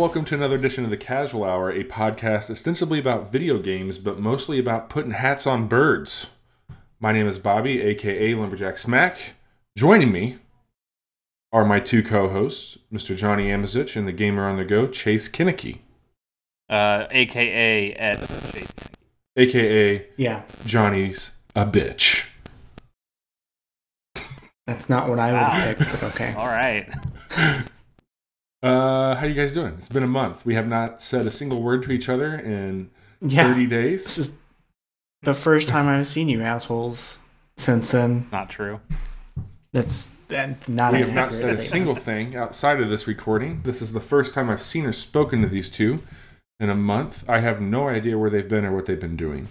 Hello and welcome to another edition of the Casual Hour, a podcast ostensibly about video games, but mostly about putting hats on birds. My name is Bobby, aka Lumberjack Smack. Joining me are my two co-hosts, Mr. Johnny Amizich and the gamer on the go, Chase Koeneke, uh, aka at Chase. aka Yeah, Johnny's a bitch. that's not what I would Ah. pick, but okay. All right. Uh, how you guys doing? It's been a month. We have not said a single word to each other in Yeah, 30 days. this is the first time I've seen you assholes since then. Not true. That's that, not We have not said a single thing outside of this recording. This is the first time I've seen or spoken to these two in a month. I have no idea where they've been or what they've been doing.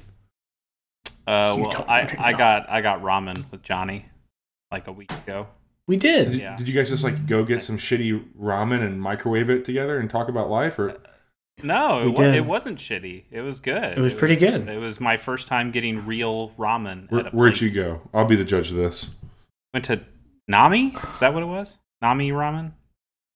Uh, well, I, I got I got ramen with Johnny like a week ago. We Did, did. Yeah. did you guys just like go get some shitty ramen and microwave it together and talk about life? Or No, it, wa- it wasn't shitty. It was good. It was pretty good. It was my first time getting real ramen. where, at a where'd you go? I'll be the judge of this. Went to Nami. Is that what it was? Nami ramen.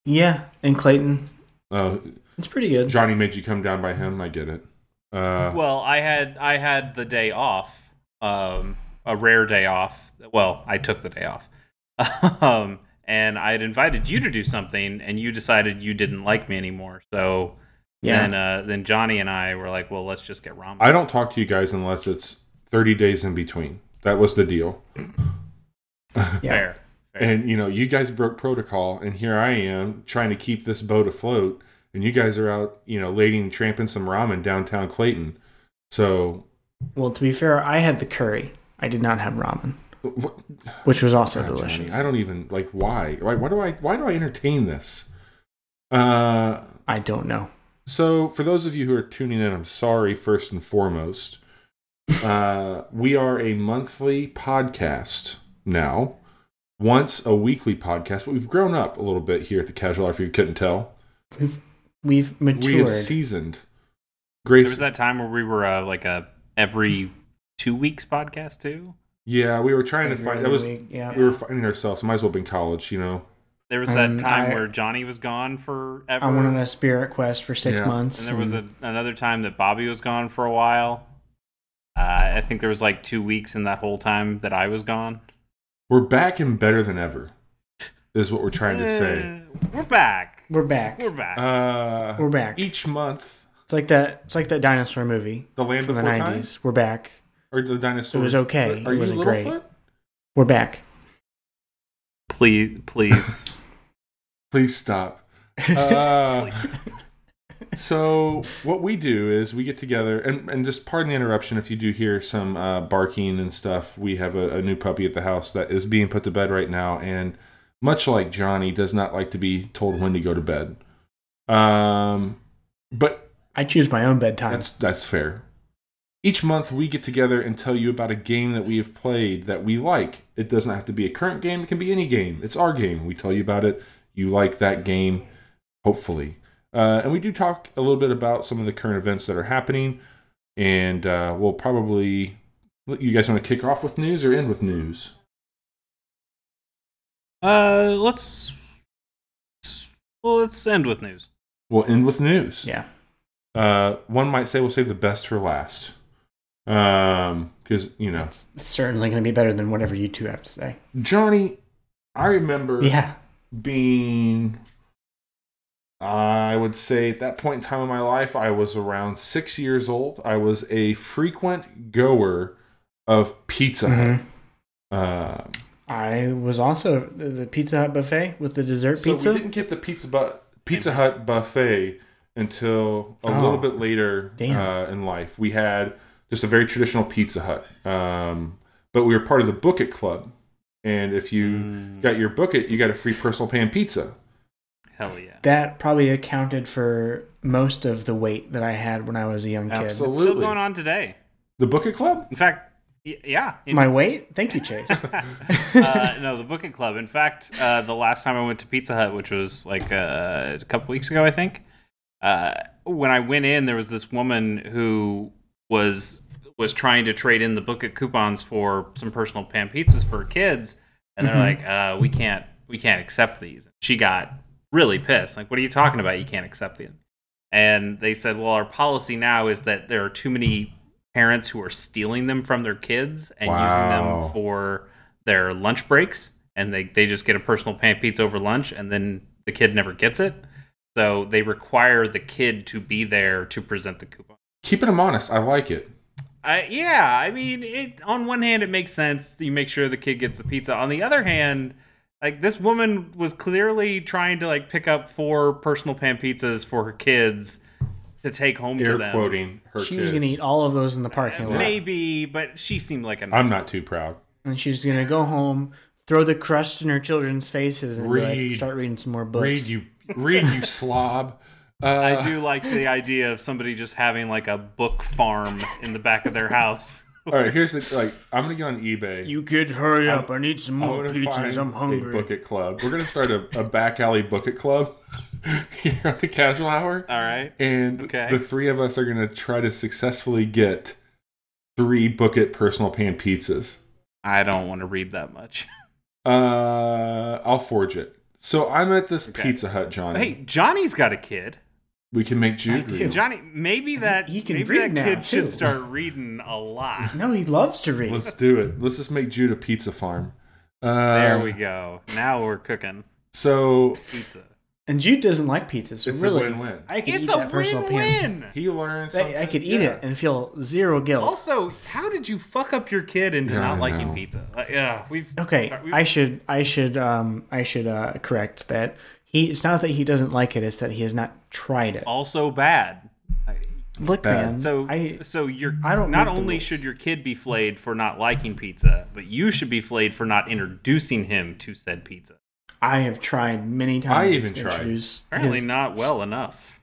Yeah, and Clayton. Uh, It's pretty good. Johnny made you come down by him. I get it. Uh, Well, I had I had the day off, um, a rare day off. Well, I took the day off, um, and I had invited you to do something, and you decided you didn't like me anymore. So Yeah, then, uh, then Johnny and I were like, "Well, let's just get ramen." I don't talk to you guys unless it's 30 days in between. That was the deal. yeah. Fair. Fair. And you know, you guys broke protocol, and here I am trying to keep this boat afloat, and you guys are out, you know, lading, tramping some ramen downtown Clayton. So, Well, to be fair, I had the curry. I did not have ramen, what, which was also God, delicious. Johnny, I don't even like why. Why? Why do I? Why do I entertain this? Uh, I don't know. so for those of you who are tuning in, I'm sorry. First and foremost, uh, we are a monthly podcast now, once a weekly podcast, but we've grown up a little bit here at the Casual. If you couldn't tell. We've we have matured. We have seasoned. there was that time where we were uh, like a every two weeks podcast too. Yeah, we were trying to find. other That was week, yeah. we were finding ourselves. Might as well have been college, you know. There was that And time I- where Johnny was gone forever. I went on a spirit quest for six Yeah. months. And there was a, another time that Bobby was gone for a while. Uh, I think there was like two weeks in that whole time that I was gone. We're back and better than ever. Is what we're trying to say. Uh, we're back. We're back. We're back. Uh, We're back. each month. It's like that. It's like that dinosaur movie The Land from the Before nineties. Time, We're back. Or the dinosaur. It was okay. Are It you wasn't great. Littlefoot? We're back. please, please. Please stop. Uh, please. so what we do is we get together and, and just pardon the interruption if you do hear some uh, barking and stuff we have a, a new puppy at the house that is being put to bed right now and much like johnny does not like to be told when to go to bed um, but I choose my own bedtime. that's that's fair each month we get together and tell you about a game that we have played that we like. It doesn't have to be a current game. It can be any game. It's our game. We tell you about it. You like that game hopefully. Uh, and we do talk a little bit about some of the current events that are happening. And uh, we'll probably you guys want to kick off with news or end with news? Uh, let's well, let's end with news. we'll end with news. Yeah. uh, one might say we'll save the best for last um because you know It's certainly going to be better than whatever you two have to say. johnny i remember Yeah. being I would say at that point in time in my life, I was around six years old. I was a frequent goer of Pizza Hut. Mhm. Uh, I was also the Pizza Hut buffet with the dessert so pizza. we didn't get the Pizza but Pizza Hut buffet until a Oh, little bit later uh, in life. We had just a very traditional Pizza Hut, um, but we were part of the Book It Club. And if you Mm, got your Book It, you got a free personal pan pizza. hell yeah. That probably accounted for most of the weight that I had when I was a young kid. Absolutely. It's still going on today. The Book It Club? In fact, y- yeah. in- My weight? Thank you, Chase. uh, no, the Book It Club. In fact, uh, the last time I went to Pizza Hut, which was like uh, a couple weeks ago, I think, uh, when I went in, there was this woman who was was trying to trade in the Book It coupons for some personal pan pizzas for her kids, and they're Mhm. like, uh, "We can't, we can't accept these." She got really pissed. Like, what are you talking about? You can't accept it. And they said, well, our policy now is that there are too many parents who are stealing them from their kids and Wow. using them for their lunch breaks. And they, they just get a personal pan pizza over lunch and then the kid never gets it. So they require the kid to be there to present the coupon. Keeping them honest, I like it. Uh, yeah, I mean, it, on one hand, it makes sense. You make sure the kid gets the pizza. On the other hand, like this woman was clearly trying to like pick up four personal pan pizzas for her kids to take home to them. quoting her She kids. was gonna eat all of those in the parking lot, Maybe, but she seemed like a. I'm not too proud. and she's gonna go home, throw the crust in her children's faces, and be like, start reading some more books. Read you, read you slob. Uh, I do like the idea of somebody just having like a book farm in the back of their house. All right, here's the like. I'm gonna get on eBay. You kid, hurry up! I need some more gonna pizzas. I'm a hungry. book it club. We're gonna start a, a back alley book it club here at the Casual Hour, All right. and Okay. the three of us are gonna try to successfully get three book it personal pan pizzas. I don't want to read that much. Uh, I'll forge it. So I'm at this Okay. Pizza Hut, Johnny. Hey, Johnny's got a kid. We can make Jude do. read. Johnny, maybe that he can maybe read that now, kid too. should start reading a lot. No, he loves to read. Let's do it. Let's just make Jude a pizza farm. Uh, There we go. Now we're cooking So pizza. And Jude doesn't like pizzas. So It's a really, win-win. I could It's eat a that personal pan. win-win. he learns. something. I, I could eat Yeah. it and feel zero guilt. Also, how did you fuck up your kid into Yeah, not I liking know. pizza? Like, yeah, we've Okay, we've- I should I should um I should uh correct that. He it's not that he doesn't like it, it's that he has not tried it. also bad. Look, Bad. man. So, I so you're I don't not only should your kid be flayed for not liking pizza, but you should be flayed for not introducing him to said pizza. I have tried many times. I even to tried. introduce Apparently, his- not well enough.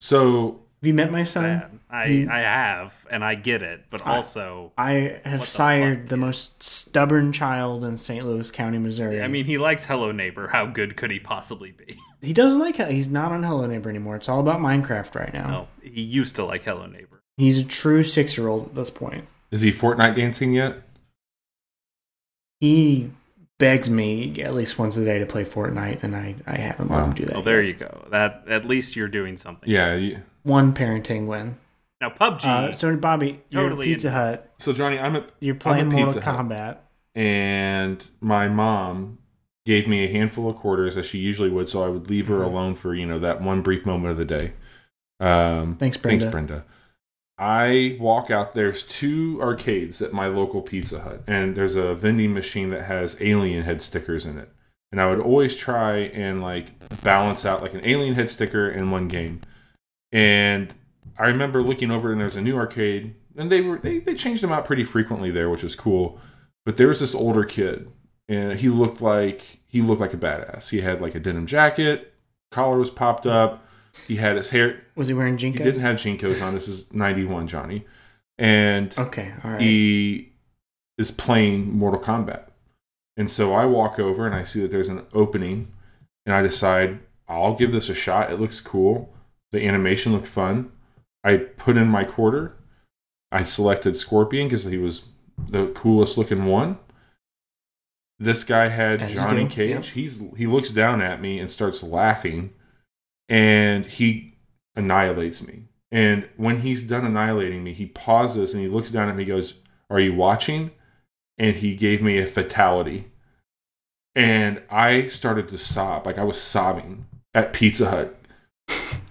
So Have you met my son? Sad. I He- I have, and I get it, but I- also, I have What the sired fuck, the most stubborn child in St. Louis County, Missouri. I mean, he likes Hello Neighbor. How good could he possibly be? he doesn't like. He's not on Hello Neighbor anymore. It's all about Minecraft right now. No, he used to like Hello Neighbor. He's a true six year old at this point. is he Fortnite dancing yet? He begs me at least once a day to play Fortnite, and I, I haven't let Wow. him do that. Oh, there yet. you go. That at least you're doing something. Yeah. you- One parenting win. Now PUBG. Uh, so, Bobby, you're Totally at Pizza in- Hut. So Johnny, I'm at You're playing at Mortal Pizza Hut. Kombat. and my mom gave me a handful of quarters as she usually would, so I would leave her alone for you know that one brief moment of the day. Um, Thanks, Brenda. Thanks, Brenda. I walk out. There's two arcades at my local Pizza Hut, and there's a vending machine that has alien head stickers in it. And I would always try and like balance out like an alien head sticker in one game. And I remember looking over, and there's a new arcade, and they were they, they changed them out pretty frequently there, which is cool. But there was this older kid, and he looked like he looked like a badass. He had like a denim jacket, collar was popped up. He had his hair. Was he wearing JNCOs? He didn't have JNCOs on. This is 91 Johnny. And Okay, all right. he is playing Mortal Kombat. And so I walk over and I see that there's an opening and I decide I'll give this a shot. It looks cool. The animation looked fun. I put in my quarter. I selected Scorpion because he was the coolest looking one. This guy had As Johnny Cage. yep. He's he looks down at me and starts laughing and he annihilates me. And when he's done annihilating me, he pauses and he looks down at me and goes, Are you watching? And he gave me a fatality. And I started to sob. Like I was sobbing at Pizza Hut.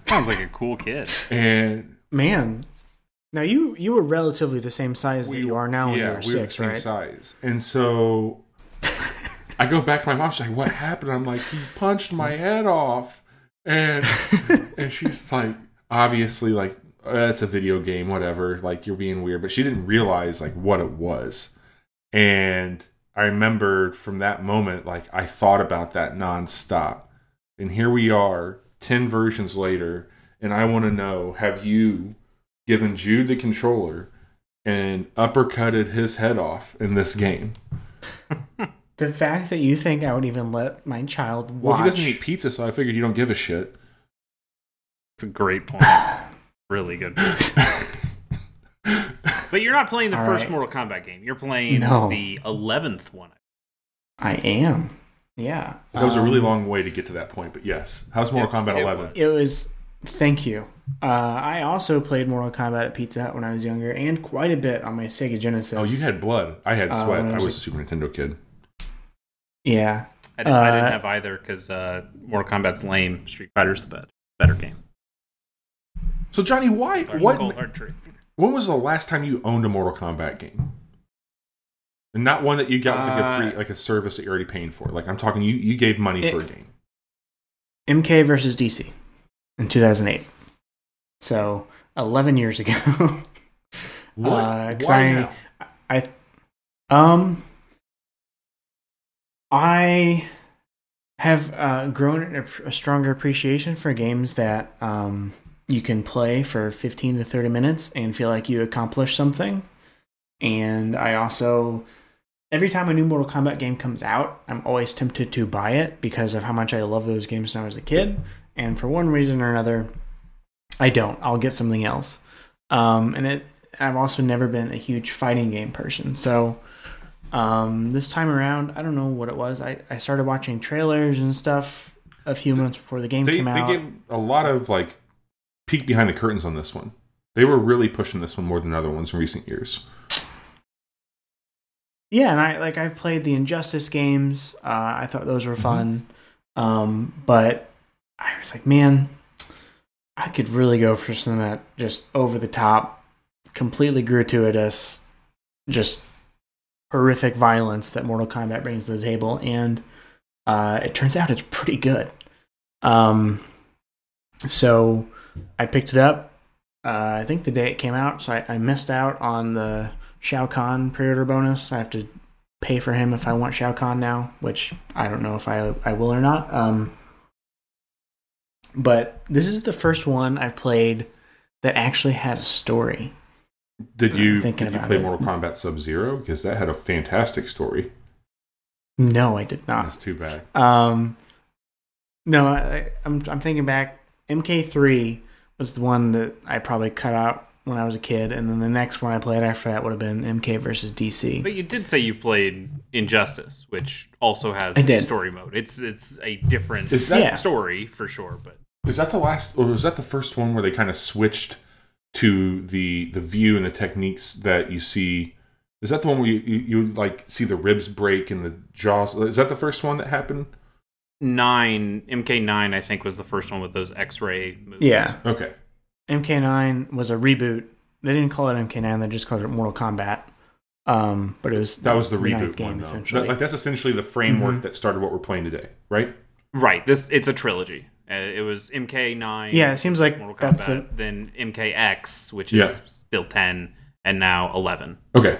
Sounds like a cool kid. And Man, now you you were relatively the same size that you are now when you were we six, the same right? size. And so I go back to my mom. She's like, "What happened?" I'm like, "He punched my head off," and and she's like, obviously, like "Uh, it's a video game, whatever. Like you're being weird, but she didn't realize like what it was. And I remember from that moment, like I thought about that nonstop. And here we are, ten versions later, and I want to know: Have you given Jude the controller and uppercutted his head off in this game? The fact that you think I would even let my child watch Well, he doesn't eat pizza, so I figured you don't give a shit. It's a great point. really good. But you're not playing the All first right. Mortal Kombat game. You're playing No. the eleventh one. I am. Yeah. That was a really Um, long way to get to that point, but yes. How's Mortal It- Kombat it 11? It was. Thank you. Uh, I also played Mortal Kombat at Pizza Hut when I was younger, and quite a bit on my Sega Genesis. Oh, you had blood. I had Uh, sweat. when I I was was a Super Nintendo kid. Yeah. I didn't, I didn't Uh, have either because uh, Mortal Kombat's lame. Street Fighter's the best, better game. So Johnny, why? Hard- What? cold, hard truth. When was the last time you owned a Mortal Kombat game? And not one that you got with like a Uh, free, like a service that you're already paying for. Like I'm talking, you you gave money It- for a game. MK versus DC in 2008. So 11 years ago. What? Uh, why I- now? I um I have uh, grown a, a stronger appreciation for games that um, you can play for 15 to 30 minutes and feel like you accomplished something. And I also every time a new Mortal Kombat game comes out, I'm always tempted to buy it because of how much I love those games when I was a kid. And for one reason or another, I don't. I'll get something else. Um, and it I've also never been a huge fighting game person. So um, this time around, I don't know what it was. I, I started watching trailers and stuff a few months before the game They came out. they gave a lot of like peek behind the curtains on this one. They were really pushing this one more than other ones in recent years. yeah, and I like I've played the Injustice games. Uh, I thought those were fun. Um, but I was like, man, I could really go for something that just over the top, completely gratuitous, just horrific violence that Mortal Kombat brings to the table, and uh, it turns out it's pretty good. Um, so I picked it up. Uh, I think the day it came out, so I, I missed out on the Shao Kahn pre-order bonus. I have to pay for him if I want Shao Kahn now, which I don't know if I I will or not. Um, but this is the first one I've played that actually had a story. Did you Thinking did you play it. Mortal Kombat Sub Zero? Because that had a fantastic story. No, I did not. That's too bad. Um, no, I, I'm I'm thinking back. MK3 was the one that I probably cut out when I was a kid, and then the next one I played after that would have been MK versus DC. But you did say you played Injustice, which also has I a did. story mode. It's it's a different Is that story for sure, but is that the last or was that the first one where they kind of switched to the the view and the techniques that you see? Is that the one where you, you, you like see the ribs break and the jaws? Is that the first one that happened? nine MK9 I think was the first one with those X-ray moves. Yeah, Okay. MK9 was a reboot. They didn't call it MK9; they just called it Mortal Kombat. Um, but it was That was the ninth reboot one, though. That- like that's essentially the framework Mhm. that started what we're playing today, right? Right. This it's a trilogy. Uh, it was MK9. Yeah, it seems like Mortal that's Kombat, the- then MKX, which is Yeah. still 10, and now 11. Okay.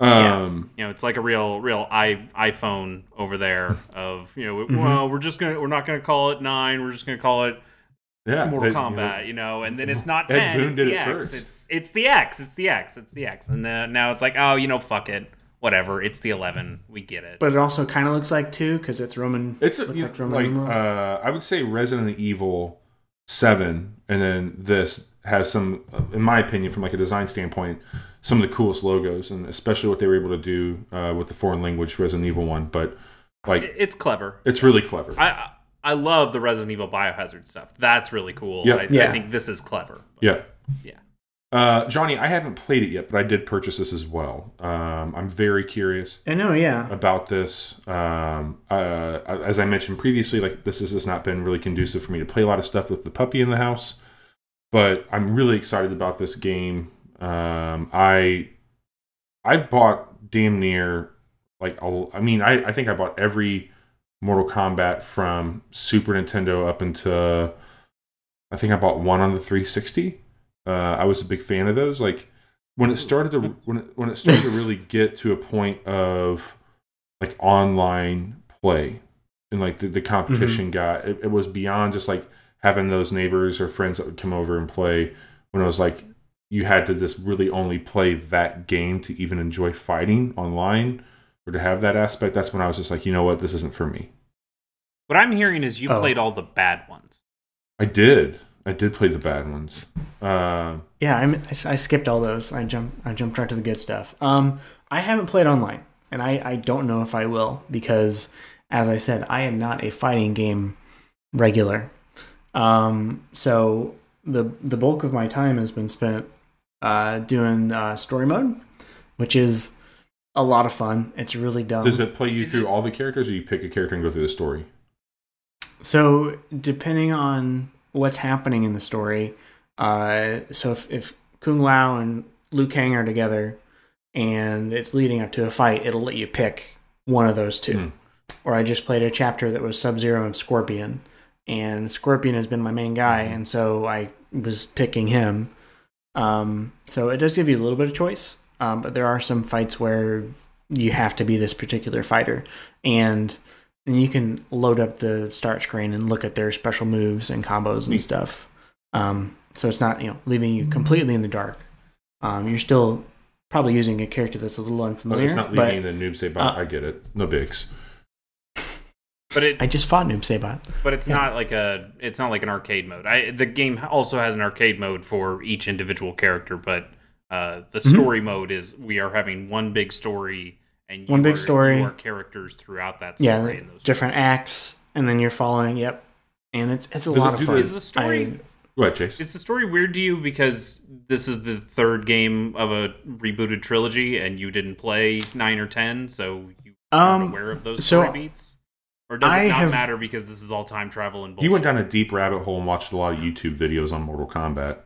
Yeah. Um. You know, it's like a real, real i iPhone over there. Of you know, Mhm. well, we're just gonna, we're not gonna call it nine. We're just gonna call it Yeah. Mortal they- you know, Kombat. You know, and then it's not Ed 10. Boon it's did the it X. first. It's it's the X. It's the X. It's the X. And then now it's like, oh, you know, fuck it, whatever. It's the 11. We get it. but it also kind of looks like two because it's Roman. It's a, you like Roman like numerals. uh, I would say Resident Evil Seven, and then this has some, in my opinion, from like a design standpoint, some of the coolest logos, and especially what they were able to do uh, with the foreign language Resident Evil one. But like, it's clever. it's really clever. I I- I love the Resident Evil Biohazard stuff. That's really cool. Yeah. I, I think this is clever. yeah. Yeah. Uh, Johnny, I haven't played it yet, but I did purchase this as well. Um, I'm very curious. I know, yeah. about this. Um, uh, as I mentioned previously, like this has just not been really conducive for me to play a lot of stuff with the puppy in the house. But I'm really excited about this game. Um, I I bought damn near like a- I mean I, I think I bought every Mortal Kombat from Super Nintendo up into I think I bought one on the 360. Uh, I was a big fan of those. Like when it started to when it, when it started to really get to a point of like online play and like the, the competition got it, it was beyond just like having those neighbors or friends that would come over and play when it was like you had to just really only play that game to even enjoy fighting online or to have that aspect that's when i was just like you know what this isn't for me What I'm hearing is you Oh. played all the bad ones. i did i did play the bad ones um Yeah, I'm, I, I skipped all those. I jumped. I jumped right to the good stuff. Um, I haven't played online. and I, I don't know if I will because, as I said, I am not a fighting game regular. Um, so the the bulk of my time has been spent uh, doing uh, story mode, which is a lot of fun. It's really dumb. Does it play you through all the characters, or you pick a character and go through the story? So depending on what's happening in the story, uh, so if, if Kung Lao and Liu Kang are together and it's leading up to a fight, it'll let you pick one of those two. Hmm. Or I just played a chapter that was Sub Zero and Scorpion, and Scorpion has been my main guy, and so I was picking him. Um, so it does give you a little bit of choice, um, but there are some fights where you have to be this particular fighter, and then you can load up the start screen and look at their special moves and combos and Neat. stuff. Um, so it's not you know leaving you completely in the dark. Um, you're still probably using a character that's a little Well, unfamiliar. it's not but leaving the noob say, but uh, I get it. No bigs. But it I just fought Noob Saibot. but it's Yeah. not like a it's not like an arcade mode. I the game also has an arcade mode for each individual character, but uh, the Mhm. story mode is we are having one big story and you One big are- story. you are characters throughout that Yeah, story. and those different acts, and then you're following. Yep, and it's it's a Does it lot of fun. the- Is the story I- Go ahead, Chase. Is the story weird to you because this is the third game of a rebooted trilogy and you didn't play nine or ten, so you aren't Um, aware of those so story beats? Or does I it not have- matter because this is all time travel and bullshit? He went down a deep rabbit hole and watched a lot of YouTube videos on Mortal Kombat.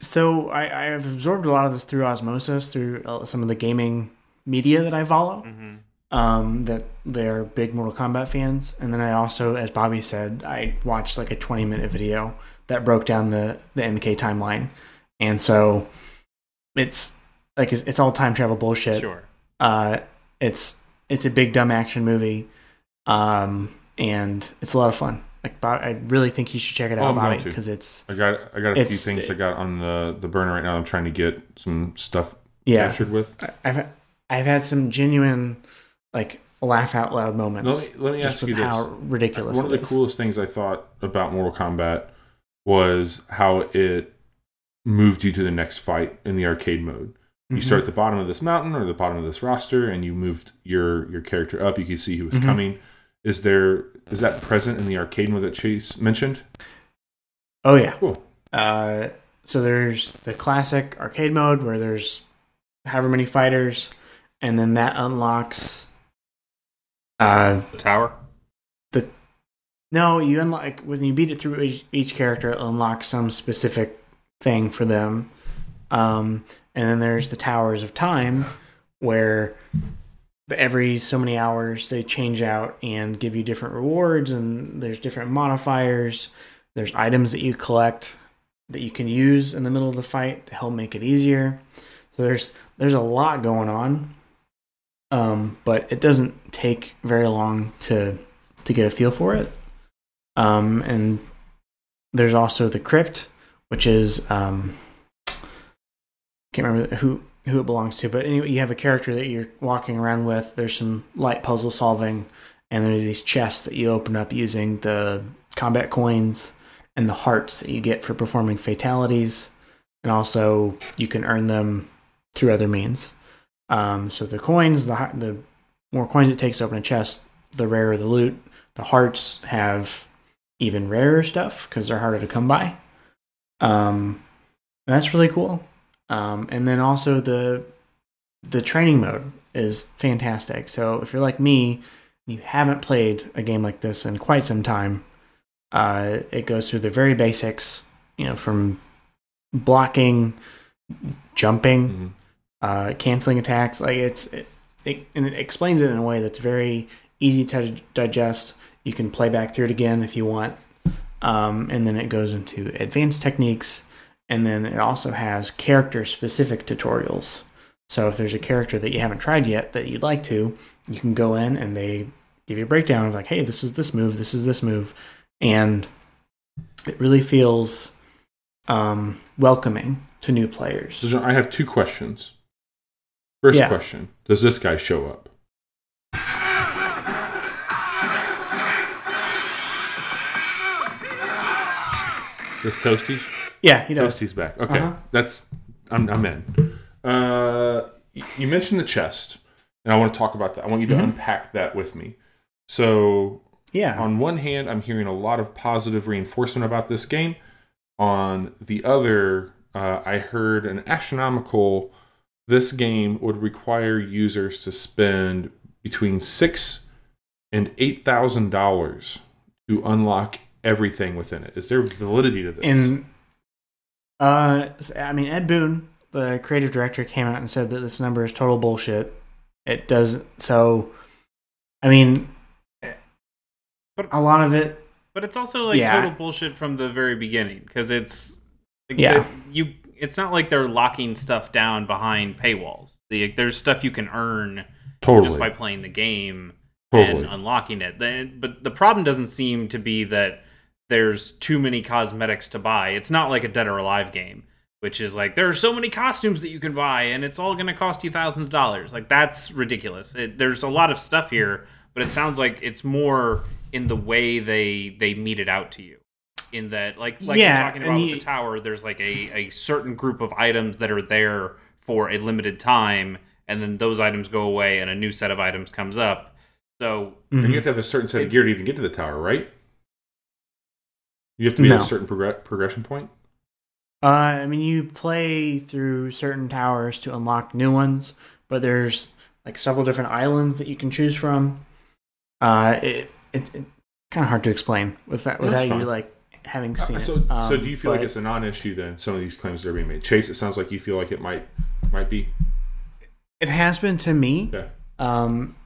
So I, I have absorbed a lot of this through osmosis, through uh, some of the gaming media that I follow. hmm Um, that they're big Mortal Kombat fans, and then I also, as Bobby said, I watched like a 20 minute video that broke down the the MK timeline, and so it's like it's, it's all time travel bullshit. Sure. Uh, it's it's a big dumb action movie, um, and it's a lot of fun. Like Bob, I really think you should check it Oh, out, I'm Bobby, because it's I got I got a few things I got on the the burner right now. I'm trying to get some stuff yeah. captured with. I've I've had some genuine like laugh out loud moments. Let me, let me ask you this. how ridiculous One of the is. coolest things I thought about Mortal Kombat was how it moved you to the next fight in the arcade mode. You Mhm. start at the bottom of this mountain or the bottom of this roster, and you moved your your character up. You could see who was Mhm. coming. Is there is that present in the arcade mode that Chase mentioned? Oh yeah. Cool. Uh, so there's the classic arcade mode where there's however many fighters, and then that unlocks. Uh, The tower? The no, you unlock when you beat it through each, each character, it unlocks some specific thing for them. Um, and then there's the towers of time, where every so many hours they change out and give you different rewards, and there's different modifiers. There's items that you collect that you can use in the middle of the fight to help make it easier. So there's there's a lot going on, um, but it doesn't take very long to to get a feel for it. Um, and there's also the crypt, which is um, can't remember who who it belongs to, but anyway, you have a character that you're walking around with. There's some light puzzle solving, and there are these chests that you open up using the combat coins and the hearts that you get for performing fatalities, and also you can earn them through other means. Um, so the coins, the the more coins it takes to open a chest, the rarer the loot. The hearts have even rarer stuff because they're harder to come by. Um, that's really cool. Um, and then also the the training mode is fantastic. So if you're like me, you haven't played a game like this in quite some time. Uh, it goes through the very basics, you know, from blocking, jumping, Mhm. Uh, canceling attacks. Like it's it, it, and it explains it in a way that's very easy to digest. You can play back through it again if you want, um, and then it goes into advanced techniques, and then it also has character specific tutorials. So if there's a character that you haven't tried yet that you'd like to, you can go in and they give you a breakdown of like, hey, this is this move, this is this move, and it really feels um, welcoming to new players. I have two questions. First Yeah. question: Does this guy show up? This Toasties? Yeah, he does. Toasties back. Okay, Uh-huh. that's I'm I'm in. Uh, you mentioned the chest. and I want to talk about that. I want you to Mhm. unpack that with me. So, Yeah. on one hand, I'm hearing a lot of positive reinforcement about this game. On the other, uh, I heard an astronomical. This game would require users to spend between six and eight thousand dollars to unlock everything within it. Is there validity to this? And uh, I mean, Ed Boon, the creative director, came out and said that this number is total bullshit. It does so. I mean, But- a lot of it. But it's also like Yeah. total bullshit from the very beginning because it's like, Yeah. the- you. It's not like they're locking stuff down behind paywalls. The, there's stuff you can earn totally, just by playing the game totally. and unlocking it. Then, but the problem doesn't seem to be that there's too many cosmetics to buy. It's not like a Dead or Alive game, which is like there are so many costumes that you can buy, and it's all going to cost you thousands of dollars. Like that's ridiculous. It, there's a lot of stuff here, but it sounds like it's more in the way they they mete it out to you. In that, like, like Yeah, you're talking about and with the tower, there's like a, a certain group of items that are there for a limited time, and then those items go away, and a new set of items comes up. So And Mhm. you have to have a certain set of gear to even get to the tower, right? You have to be at a certain progr- progression point. Uh, I mean, you play through certain towers to unlock new ones, but there's like several different islands that you can choose from. Uh, it, it, it kind of hard to explain with that That's without you fine. like having Uh, seen so, it. so Um, do you feel like it's a non-issue then? Some of these claims that are being made. Chase, it sounds like you feel like it might might be. it has been to me. Yeah. Um,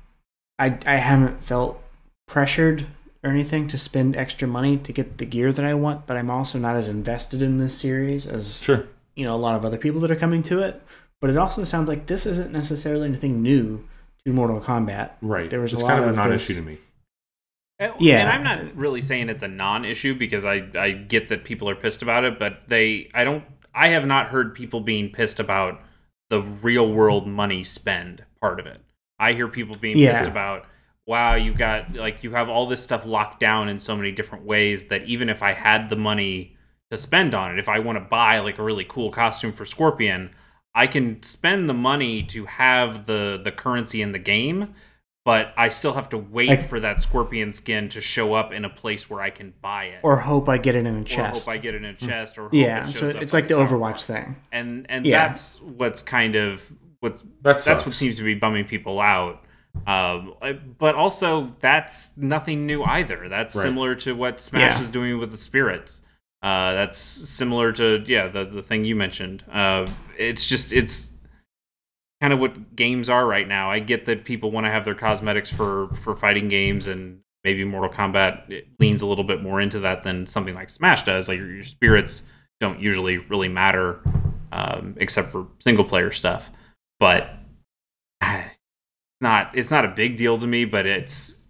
I I haven't felt pressured or anything to spend extra money to get the gear that I want, but I'm also not as invested in this series as Sure. you know a lot of other people that are coming to it. But it also sounds like this isn't necessarily anything new to Mortal Kombat. Right. There was a it's lot kind of a non-issue this- to me. Yeah. and I'm not really saying it's a non-issue because I I get that people are pissed about it, but they I don't I have not heard people being pissed about the real world money spend part of it. I hear people being Yeah. pissed about wow, you got like you have all this stuff locked down in so many different ways that even if I had the money to spend on it, if I want to buy like a really cool costume for Scorpion, I can spend the money to have the the currency in the game, but I still have to wait Like- for that scorpion skin to show up in a place where I can buy it, Or hope I get it in a chest, Or hope I get it in a chest, or hope yeah, it so shows up it's on like the Overwatch bar. thing. and and Yeah. that's what's kind of what's That that's what seems to be bumming people out. Um, but also that's nothing new either. That's Right. similar to what Smash Yeah. is doing with the spirits. Uh, that's similar to yeah the the thing you mentioned. Uh, it's just it's kind of what games are right now. I get that people want to have their cosmetics for for fighting games and maybe Mortal Kombat it leans a little bit more into that than something like Smash does. Like your, your spirits don't usually really matter um, except for single player stuff. But ah, it's not it's not a big deal to me. But it's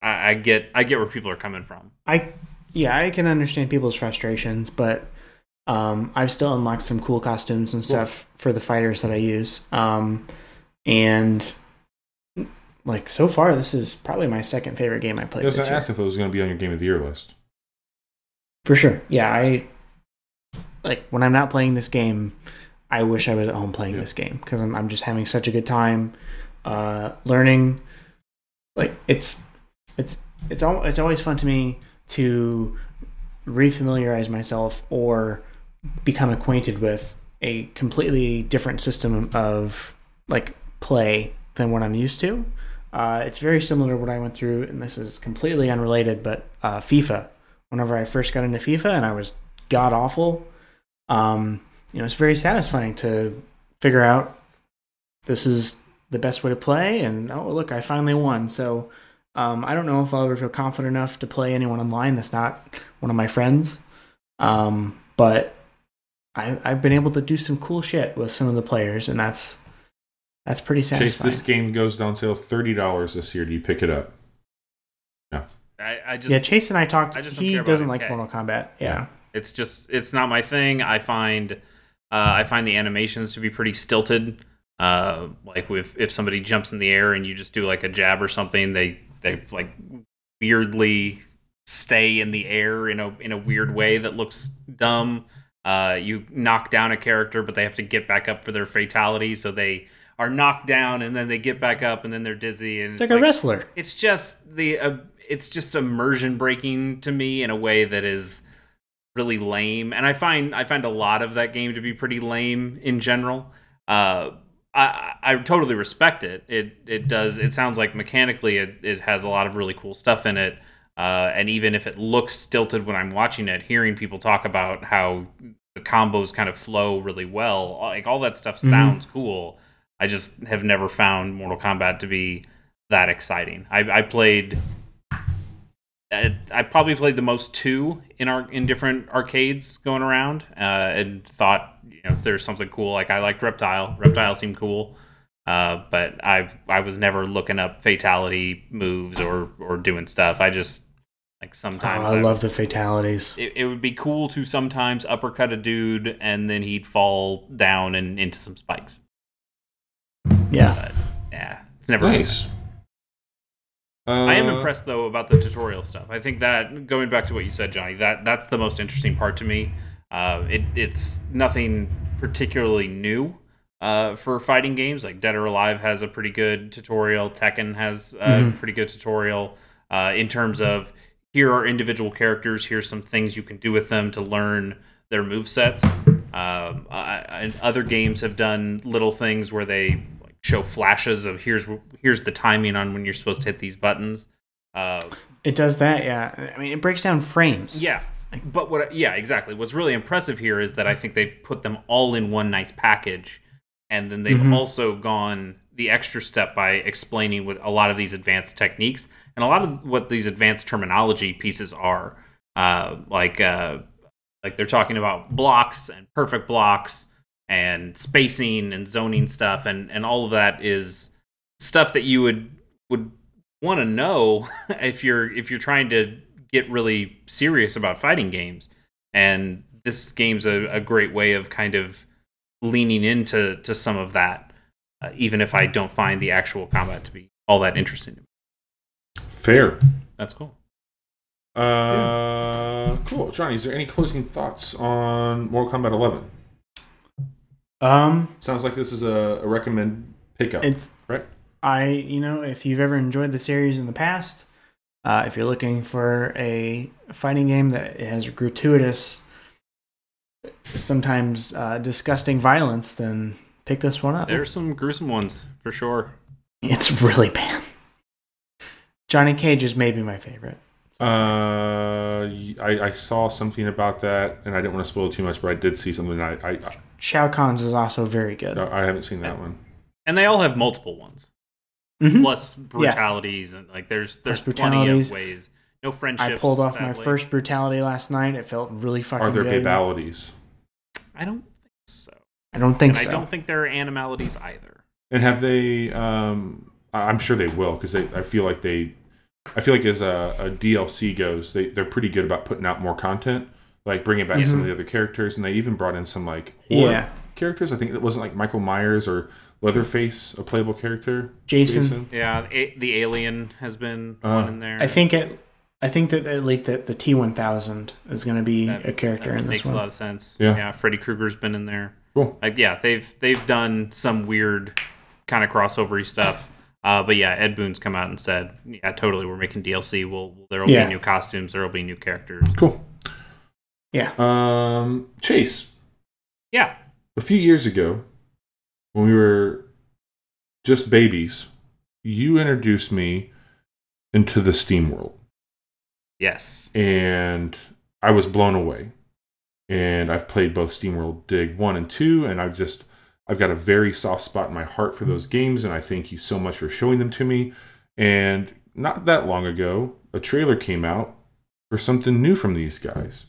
I, I get I get where people are coming from. I yeah, I can understand people's frustrations, but um, I've still unlocked some cool costumes and stuff for the fighters that I use. Um, and like so far, this is probably my second favorite game I played I was going to ask if it was going to be on your game of the year list. For sure, yeah. I like when I'm not playing this game. I wish I was at home playing Yeah. this game because I'm I'm just having such a good time uh, learning. Like it's it's it's al- it's always fun to me to refamiliarize myself or become acquainted with a completely different system of like play than what I'm used to. Uh, it's very similar to what I went through, and this is completely unrelated, but uh, FIFA. Whenever I first got into FIFA and I was god awful, um, you know, it's very satisfying to figure out this is the best way to play, and oh look, I finally won. So um, I don't know if I'll ever feel confident enough to play anyone online that's not one of my friends. Um, but I, I've been able to do some cool shit with some of the players, and that's that's pretty satisfying. Chase, satisfying. this game goes on sale thirty dollars this year. Do you pick it up? I, I just yeah, Chase and I talked. I just he doesn't like Okay. Mortal Kombat. Yeah. It's just it's not my thing. I find uh, I find the animations to be pretty stilted. Uh, like if if somebody jumps in the air and you just do like a jab or something, they they like weirdly stay in the air in a in a weird way that looks dumb. Uh, you knock down a character, but they have to get back up for their fatality, so they are knocked down and then they get back up and then they're dizzy and It's like a wrestler. it's just the uh, it's just immersion breaking to me in a way that is really lame and i find i find a lot of that game to be pretty lame in general uh I, I totally respect it. It it does. It sounds like mechanically it, it has a lot of really cool stuff in it. Uh, and even if it looks stilted when I'm watching it, hearing people talk about how the combos kind of flow really well, like all that stuff sounds cool. I just have never found Mortal Kombat to be that exciting. I, I played. I I probably played the most two in our in different arcades going around, uh, and thought you know there's something cool. Like I liked Reptile. Reptile seemed cool, uh, but I I was never looking up fatality moves or or doing stuff. I just like Oh, sometimes I love the fatalities. it, it would be cool to sometimes uppercut a dude and then he'd fall down and into some spikes. Yeah. But yeah, it's never. Nice. I am Uh, impressed though about the tutorial stuff. I think that going back to what you said, Johnny, that that's the most interesting part to me. Uh, it it's nothing particularly new uh, for fighting games. Like Dead or Alive has a pretty good tutorial. Tekken has a Mhm. pretty good tutorial uh, in terms of here are individual characters. Here's some things you can do with them to learn their move sets. Um, I, I, other games have done little things where they like show flashes of here's here's the timing on when you're supposed to hit these buttons. Uh, It does that, yeah. I mean, it breaks down frames. yeah, but what? Yeah, exactly. What's really impressive here is that I think they've put them all in one nice package, and then they've Mhm. also gone the extra step by explaining what a lot of these advanced techniques and a lot of what these advanced terminology pieces are. Uh, like, uh, like they're talking about blocks and perfect blocks and spacing and zoning stuff, and and all of that is stuff that you would would want to know if you're if you're trying to get really serious about fighting games and this game's a, a great way of kind of leaning into to some of that uh, even if i don't find the actual combat to be all that interesting to me fair. that's cool Uh, cool. Johnny, is there any closing thoughts on Mortal Kombat 11? Um, Sounds like this is a, a recommend pickup. it's right? I, you know, if you've ever enjoyed the series in the past, uh, if you're looking for a fighting game that has gratuitous, sometimes uh, disgusting violence, then pick this one up. there's some gruesome ones for sure It's really bad. Johnny Cage is maybe my favorite. Uh, I, I saw something about that, and I didn't want to spoil too much, but I did see something. I I, Shao Kahn's is also very good. I, I haven't seen that one. and they all have multiple ones Mhm. plus brutalities and like there's there's Plus plenty of brutalities. ways no friendships I pulled off my first brutality last night. It felt really fucking Are there good. babalities? i don't think so I don't think and so. i don't think there are animalities either And have they? Um, I- I'm sure they will because. I feel like they. I feel like as a, a DLC goes, they they're pretty good about putting out more content, like bringing back some of the other characters, and they even brought in some like horror Yeah. characters. I think it wasn't like Michael Myers or Leatherface, a playable character. Jason. Yeah, a- the alien has been Uh, one in there. I think it. I think that at least that the T one thousand is going to be That- a character that in this makes one. a lot of sense. Yeah. yeah. Freddy Krueger's been in there. Cool. Like, yeah, they've they've done some weird kind of crossovery stuff. Uh, but yeah, Ed Boon's come out and said, "Yeah, totally, we're making DLC. We'll there'll Yeah. be new costumes. There'll be new characters. Cool. Yeah. Um, Chase. Yeah, a few years ago, when we were just babies, you introduced me into the Steam world, yes, and I was blown away. And I've played both SteamWorld Dig 1 and 2, and I've just I've got a very soft spot in my heart for hmm. those games, and I thank you so much for showing them to me. And not that long ago, a trailer came out for something new from these guys.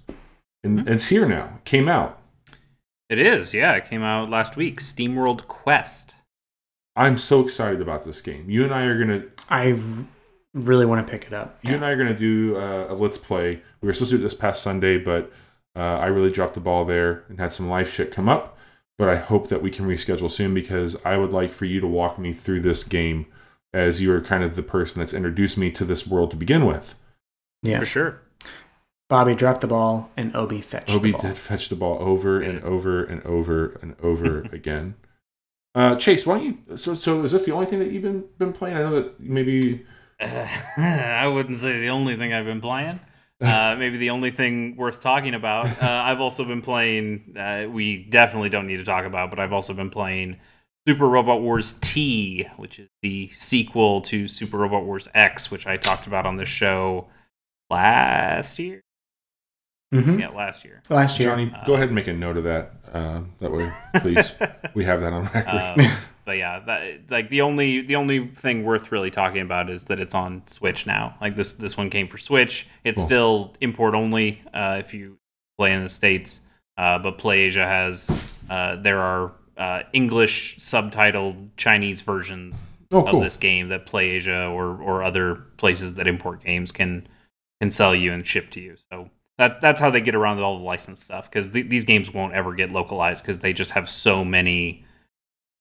And hmm. it's here now. Came out. it is. Yeah, it came out last week. SteamWorld Quest. I'm so excited about this game. You and I are gonna I r- really want to pick it up. you and I are gonna do uh, a let's play. We were supposed to do it this past Sunday, but uh, I really dropped the ball there and had some life shit come up. But I hope that we can reschedule soon because I would like for you to walk me through this game as you are kind of the person that's introduced me to this world to begin with. Yeah. For sure. Bobby dropped the ball and Obi fetched Obi the ball. did fetch the ball over and over and over and over again. Uh, Chase, why don't you? So, so is this the only thing that you've been been playing? I know that maybe. Uh, I wouldn't say the only thing I've been playing. Uh, maybe the only thing worth talking about. Uh, I've also been playing. Uh, we definitely don't need to talk about, but I've also been playing Super Robot Wars T, which is the sequel to Super Robot Wars X, which I talked about on this show last year. Mm-hmm. Yeah, last year. Last year. Johnny, go ahead and make a note of that. Uh, that way, please, we have that on record. But yeah, that like the only the only thing worth really talking about is that it's on Switch now. Like this this one came for Switch. It's Cool. still import only uh, if you play in the states. Uh, but PlayAsia has uh, there are uh, English subtitled Chinese versions oh, of this game that PlayAsia or or other places that import games can can sell you and ship to you. So that that's how they get around all the license stuff because th- these games won't ever get localized because they just have so many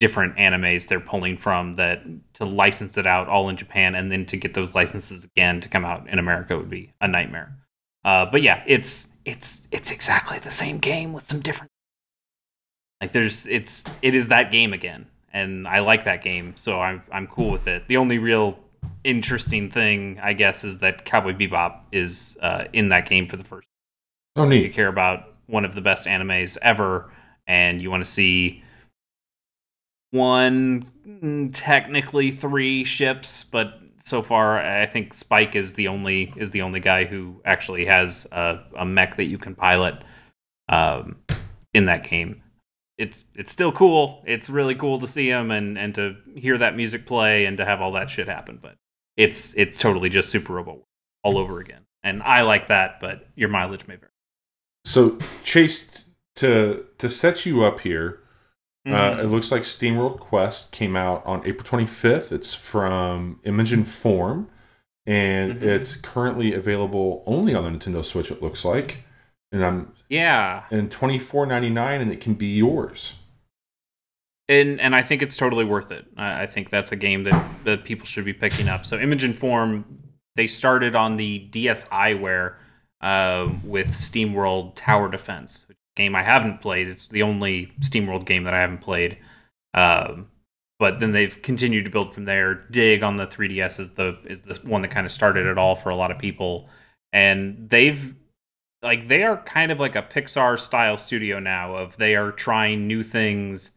different animes they're pulling from that to license it out all in Japan and then to get those licenses again to come out in America would be a nightmare. Uh, but yeah, it's it's it's exactly the same game with some different like there's it's it is that game again and I like that game so I'm I'm cool with it. The only real interesting thing I guess is that Cowboy Bebop is uh, in that game for the first oh, if you neat. care about one of the best animes ever and you want to see one mm, technically three ships but so far i think spike is the only is the only guy who actually has a, a mech that you can pilot um, in that game. It's it's still cool. It's really cool to see him and and to hear that music play and to have all that shit happen but it's it's totally just super robot all over again. And i like that but your mileage may vary. So, Chase, to to set you up here, Mm-hmm. uh, it looks like SteamWorld Quest came out on April 25th. It's from Image and Form, and Mhm. it's currently available only on the Nintendo Switch. It looks like, and I'm Yeah, and twenty four ninety nine, and it can be yours. and and I think it's totally worth it. I, I think that's a game that that people should be picking up. So Image and Form, they started on the DSiWare uh, with SteamWorld Tower Defense, game I haven't played. It's the only SteamWorld game that I haven't played. Um, but then they've continued to build from there. Dig on the 3DS is the is the one that kind of started it all for a lot of people, and they've like they are kind of like a Pixar style studio now. Of they are trying new things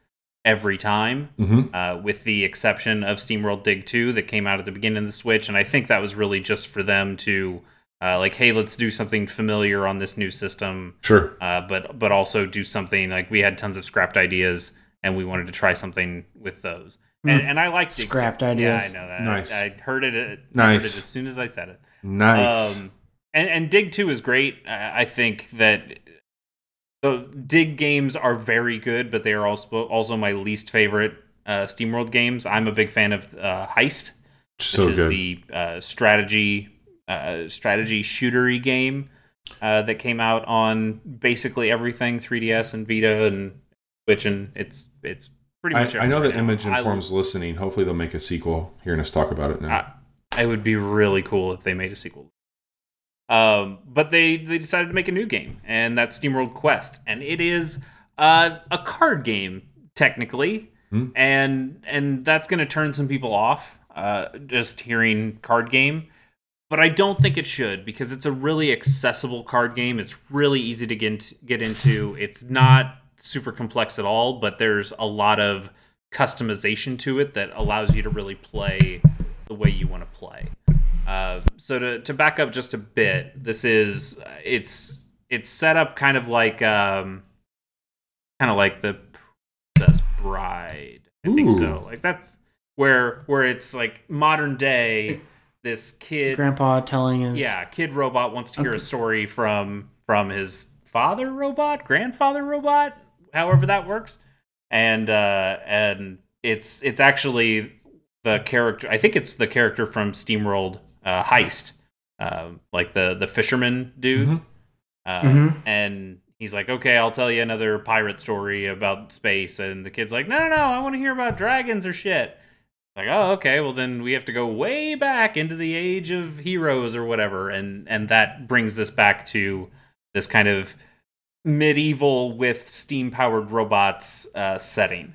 every time, Mm-hmm. uh, with the exception of SteamWorld Dig 2 that came out at the beginning of the Switch. And I think that was really just for them to, uh, like, hey, let's do something familiar on this new system, Sure. uh, but but also do something like we had tons of scrapped ideas and we wanted to try something with those. And, and I like Dig 2. Scrapped Yeah, ideas. I know that. Nice. I, I heard it. I Nice. Heard it as soon as I said it. Nice. Um, and, and Dig 2 is great. I I think that the Dig games are very good, but they are also also my least favorite uh, SteamWorld games. I'm a big fan of uh, Heist, so which is good. the uh, strategy uh, strategy shootery game uh, that came out on basically everything 3DS and Vita and Switch, and it's it's pretty much. I know everywhere that now. Image I- Inform's listening. Hopefully, they'll make a sequel. Hearing us talk about it now. I, it would be really cool if they made a sequel. Um, but they they decided to make a new game, and that's SteamWorld Quest, and it is uh, a card game technically, Hmm. and and that's going to turn some people off uh, just hearing card game. But I don't think it should because it's a really accessible card game. It's really easy to get into, get into. It's not super complex at all, but there's a lot of customization to it that allows you to really play the way you want to play. Uh, so to, to back up just a bit, this is it's it's set up kind of like um, kind of like the Princess Bride. I think so. Like that's where where it's like modern day. This kid, Grandpa telling his yeah, kid robot wants to hear Okay. a story from from his father robot, grandfather robot, however that works. And uh and it's it's actually the character I think it's the character from SteamWorld uh Heist. Um like the the fisherman dude. Mhm. Uh, Mhm. and he's like, "Okay, I'll tell you another pirate story about space." And the kid's like, "No, no, no, I want to hear about dragons or shit." Like, "Oh, okay, well then we have to go way back into the age of heroes or whatever." And and that brings this back to this kind of medieval with steam powered robots uh, setting.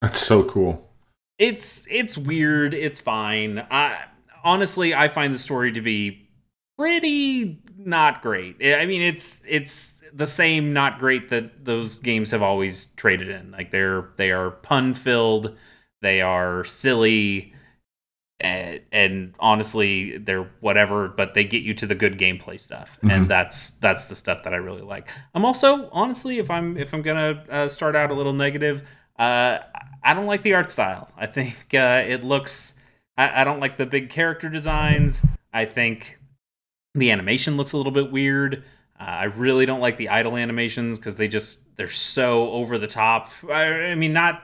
That's so cool. It's it's weird. It's fine. I honestly I find the story to be pretty not great. I mean, it's it's the same not great that those games have always traded in. Like they're they are pun filled, they are silly, and, and, honestly they're whatever. But they get you to the good gameplay stuff, mm-hmm. and that's that's the stuff that I really like. I'm also honestly, if I'm if I'm gonna uh, start out a little negative, uh, I don't like the art style. I think uh, it looks. I, I don't like the big character designs. I think the animation looks a little bit weird. Uh, I really don't like the idle animations because they just they're so over the top. I, I, mean, not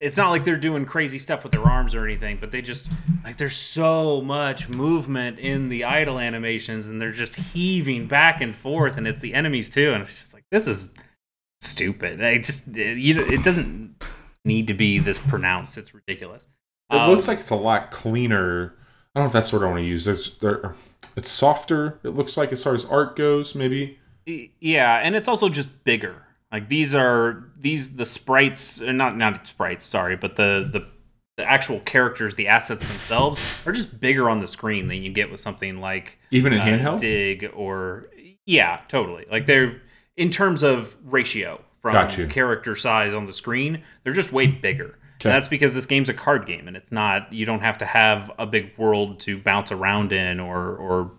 it's not like they're doing crazy stuff with their arms or anything, but they just like there's so much movement in the idle animations, and they're just heaving back and forth, and it's the enemies too, and it's just like this is stupid. I just it, you know, it doesn't need to be this pronounced. It's ridiculous. It um, looks like it's a lot cleaner. I don't know if that's what I want to use. There's there it's softer. It looks like as far as art goes, maybe. Yeah, and it's also just bigger. Like these are these the sprites, not not sprites, sorry, but the the the actual characters, the assets themselves, are just bigger on the screen than you get with something like even in uh, handheld dig or yeah, totally. Like they're in terms of ratio from character size on the screen, they're just way bigger. Okay. That's because this game's a card game and it's not you don't have to have a big world to bounce around in or or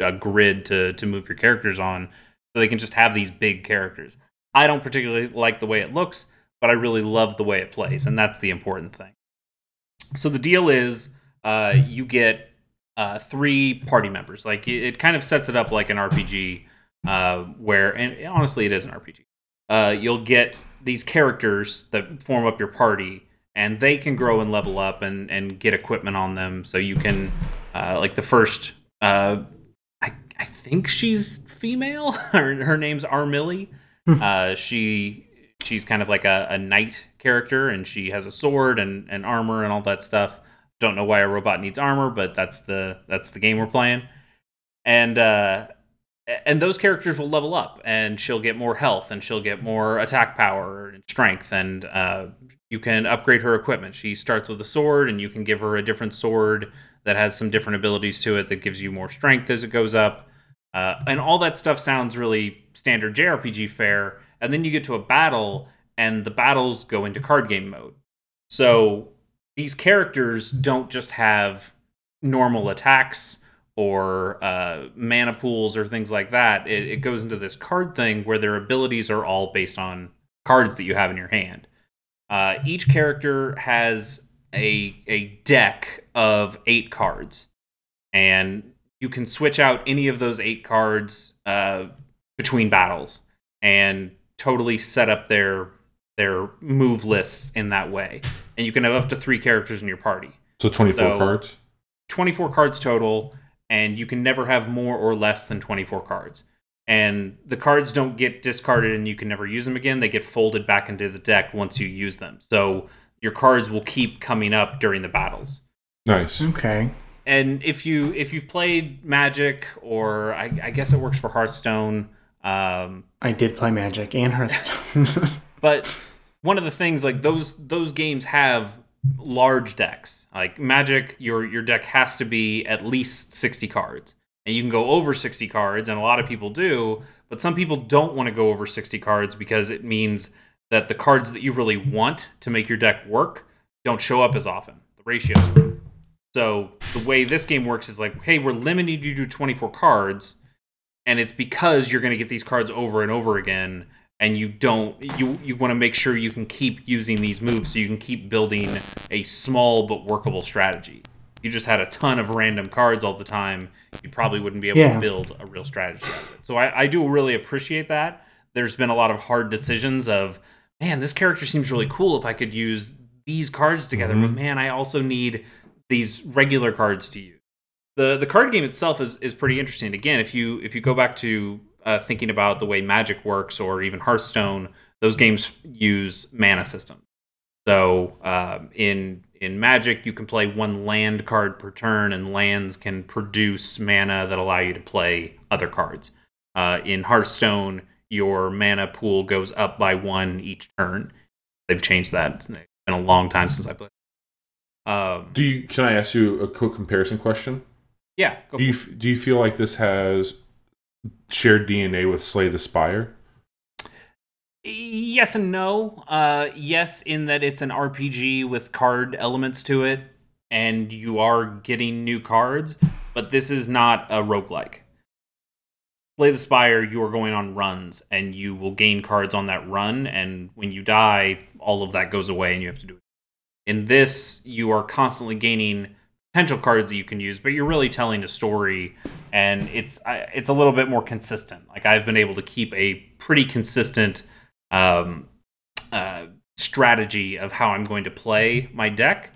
a grid to to move your characters on. So they can just have these big characters. I don't particularly like the way it looks, but I really love the way it plays, and that's the important thing. So the deal is uh, you get uh, three party members. Like it, it, kind of sets it up like an RPG, uh, where and honestly, it is an RPG. Uh, you'll get these characters that form up your party, and they can grow and level up and and get equipment on them so you can uh, like the first uh, I, I think she's female her, her name's Armilly. Uh, she she's kind of like a, a knight character and she has a sword and, and armor and all that stuff don't know why a robot needs armor but that's the that's the game we're playing and uh and those characters will level up and she'll get more health and she'll get more attack power and strength and uh, you can upgrade her equipment. She starts with a sword, and you can give her a different sword that has some different abilities to it that gives you more strength as it goes up. Uh, and all that stuff sounds really standard JRPG fare. And then you get to a battle, and the battles go into card game mode. So these characters don't just have normal attacks or uh, mana pools or things like that. It, it goes into this card thing where their abilities are all based on cards that you have in your hand. Uh, each character has a a deck of eight cards, and you can switch out any of those eight cards uh, between battles and totally set up their their move lists in that way. And you can have up to three characters in your party. So twenty four so, cards. Twenty four cards total, and you can never have more or less than twenty four cards and the cards don't get discarded and you can never use them again. They get folded back into the deck once you use them. So your cards will keep coming up during the battles. Nice. Okay. And if you if you've played Magic or I, I guess it works for Hearthstone. Um, I did play Magic and Hearthstone. but one of the things like those those games have large decks. Like Magic, your your deck has to be at least sixty cards and you can go over 60 cards and a lot of people do but some people don't want to go over 60 cards because it means that the cards that you really want to make your deck work don't show up as often the ratios so the way this game works is like hey we're limiting you to 24 cards and it's because you're going to get these cards over and over again and you don't you you want to make sure you can keep using these moves so you can keep building a small but workable strategy you just had a ton of random cards all the time, you probably wouldn't be able yeah. to build a real strategy out of it. So I, I do really appreciate that. There's been a lot of hard decisions of, man, this character seems really cool if I could use these cards together, mm-hmm. but man, I also need these regular cards to use. The the card game itself is is pretty interesting. Again, if you if you go back to uh, thinking about the way Magic works or even Hearthstone, those games use mana systems. So um, in in Magic, you can play one land card per turn, and lands can produce mana that allow you to play other cards. Uh, in Hearthstone, your mana pool goes up by one each turn. They've changed that It's been a long time since I played. Um, Do you? Can I ask you a quick comparison question? yeah, go Do you f- do you feel like this has shared DNA with Slay the Spire? yes and no. Uh, yes, in that it's an RPG with card elements to it, and you are getting new cards, but this is not a roguelike. Slay the Spire, you are going on runs, and you will gain cards on that run, and when you die, all of that goes away, and you have to do it. In this, you are constantly gaining potential cards that you can use, but you're really telling a story, and it's it's a little bit more consistent. Like I've been able to keep a pretty consistent um, uh, strategy of how I'm going to play my deck,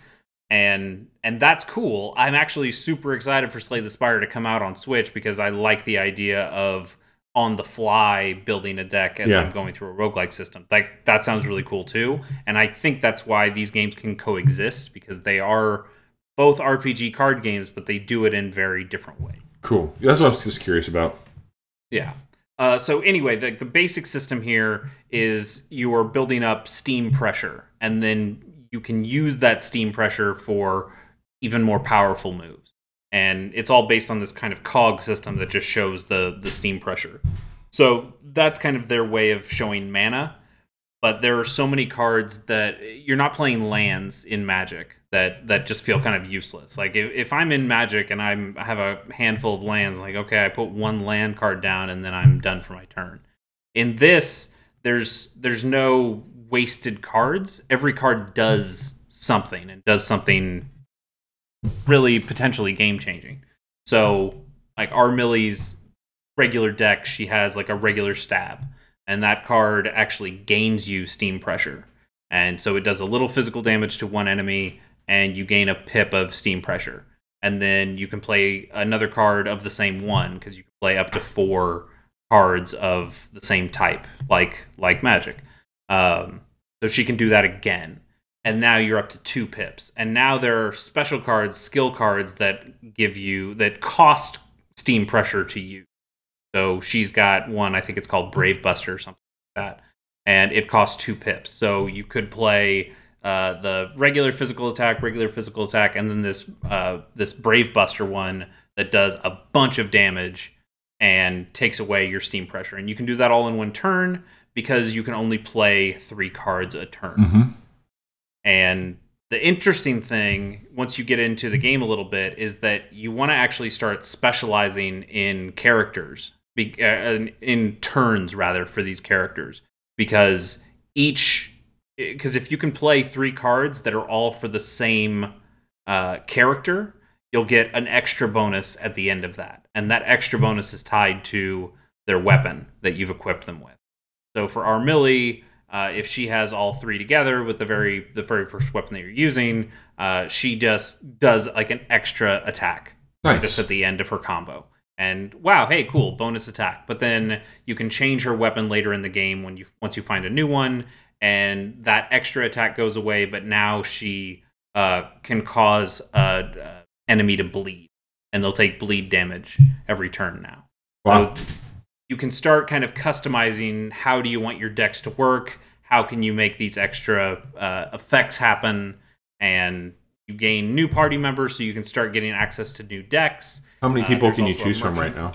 and and that's cool. I'm actually super excited for Slay the Spire to come out on Switch because I like the idea of on the fly building a deck as Yeah. I'm going through a roguelike system. Like that sounds really cool too. And I think that's why these games can coexist because they are both RPG card games, but they do it in very different ways. Cool. That's what I was just curious about. Yeah. Uh, so anyway, the, the basic system here is you are building up steam pressure, and then you can use that steam pressure for even more powerful moves. And it's all based on this kind of cog system that just shows the the steam pressure. So that's kind of their way of showing mana. But there are so many cards that you're not playing lands in Magic that that just feel kind of useless. Like if, if I'm in Magic and I'm I have a handful of lands, like okay, I put one land card down and then I'm done for my turn. In this, there's there's no wasted cards. Every card does something and does something really potentially game changing. So like Armilly's regular deck, she has like a regular stab, and that card actually gains you steam pressure. And so it does a little physical damage to one enemy, and you gain a pip of steam pressure. And then you can play another card of the same one because you can play up to four cards of the same type, like like Magic. Um, so she can do that again, and now you're up to two pips. And now there are special cards, skill cards that give you that cost steam pressure to use. So she's got one, I think it's called Brave Buster or something like that, and it costs two pips. So you could play uh, the regular physical attack, regular physical attack, and then this uh, this Brave Buster one that does a bunch of damage and takes away your steam pressure. And you can do that all in one turn because you can only play three cards a turn. Mm-hmm. And the interesting thing, once you get into the game a little bit, is that you want to actually start specializing in characters, uh, in- in turns rather, for these characters. Because each, because if you can play three cards that are all for the same uh, character, you'll get an extra bonus at the end of that. And that extra bonus is tied to their weapon that you've equipped them with. So for Armilly, uh, if she has all three together with the very the very first weapon that you're using, uh, she just does like an extra attack Nice. just at the end of her combo. And wow, hey, cool, bonus attack. But then you can change her weapon later in the game when you once you find a new one, and that extra attack goes away. But now she uh, can cause a, a enemy to bleed, and they'll take bleed damage every turn now. Wow. So you can start kind of customizing how do you want your decks to work how can you make these extra uh, effects happen and you gain new party members so you can start getting access to new decks. How many Uh, people there's can you choose from right now?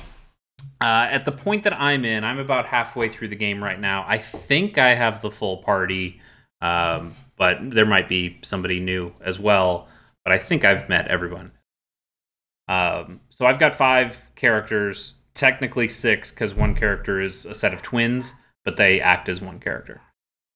uh, at the point that i'm in i'm about halfway through the game right now. I think i have the full party um, but there might be somebody new as well but i think i've met everyone. Um, so I've got five characters, technically six because one character is a set of twins, but they act as one character.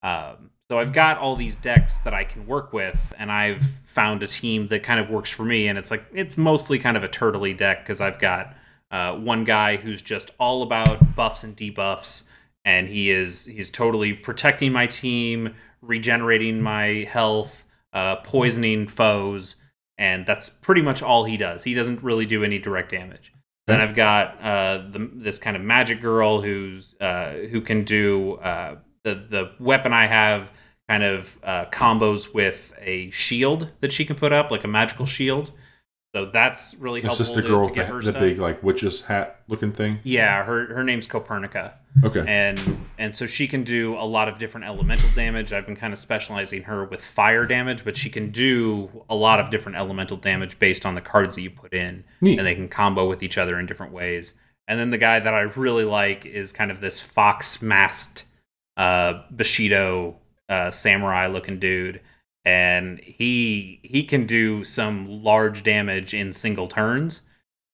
Um, so I've got all these decks that I can work with, and I've found a team that kind of works for me. And it's like it's mostly kind of a turtley deck because I've got uh, one guy who's just all about buffs and debuffs, and he is he's totally protecting my team, regenerating my health, uh, poisoning foes, and that's pretty much all he does. He doesn't really do any direct damage. Then I've got uh, the, this kind of magic girl who's uh, who can do uh, the the weapon I have kind of uh, combos with a shield that she can put up, like a magical shield. So that's really helpful just the to, girl to with the, the big like witch's hat looking thing. Yeah, her her name's Copernica, Okay. and and so she can do a lot of different elemental damage. I've been kind of specializing her with fire damage, but she can do a lot of different elemental damage based on the cards that you put in, Neat. and they can combo with each other in different ways. And then the guy that I really like is kind of this fox masked uh, Bushido uh, samurai looking dude, and he he can do some large damage in single turns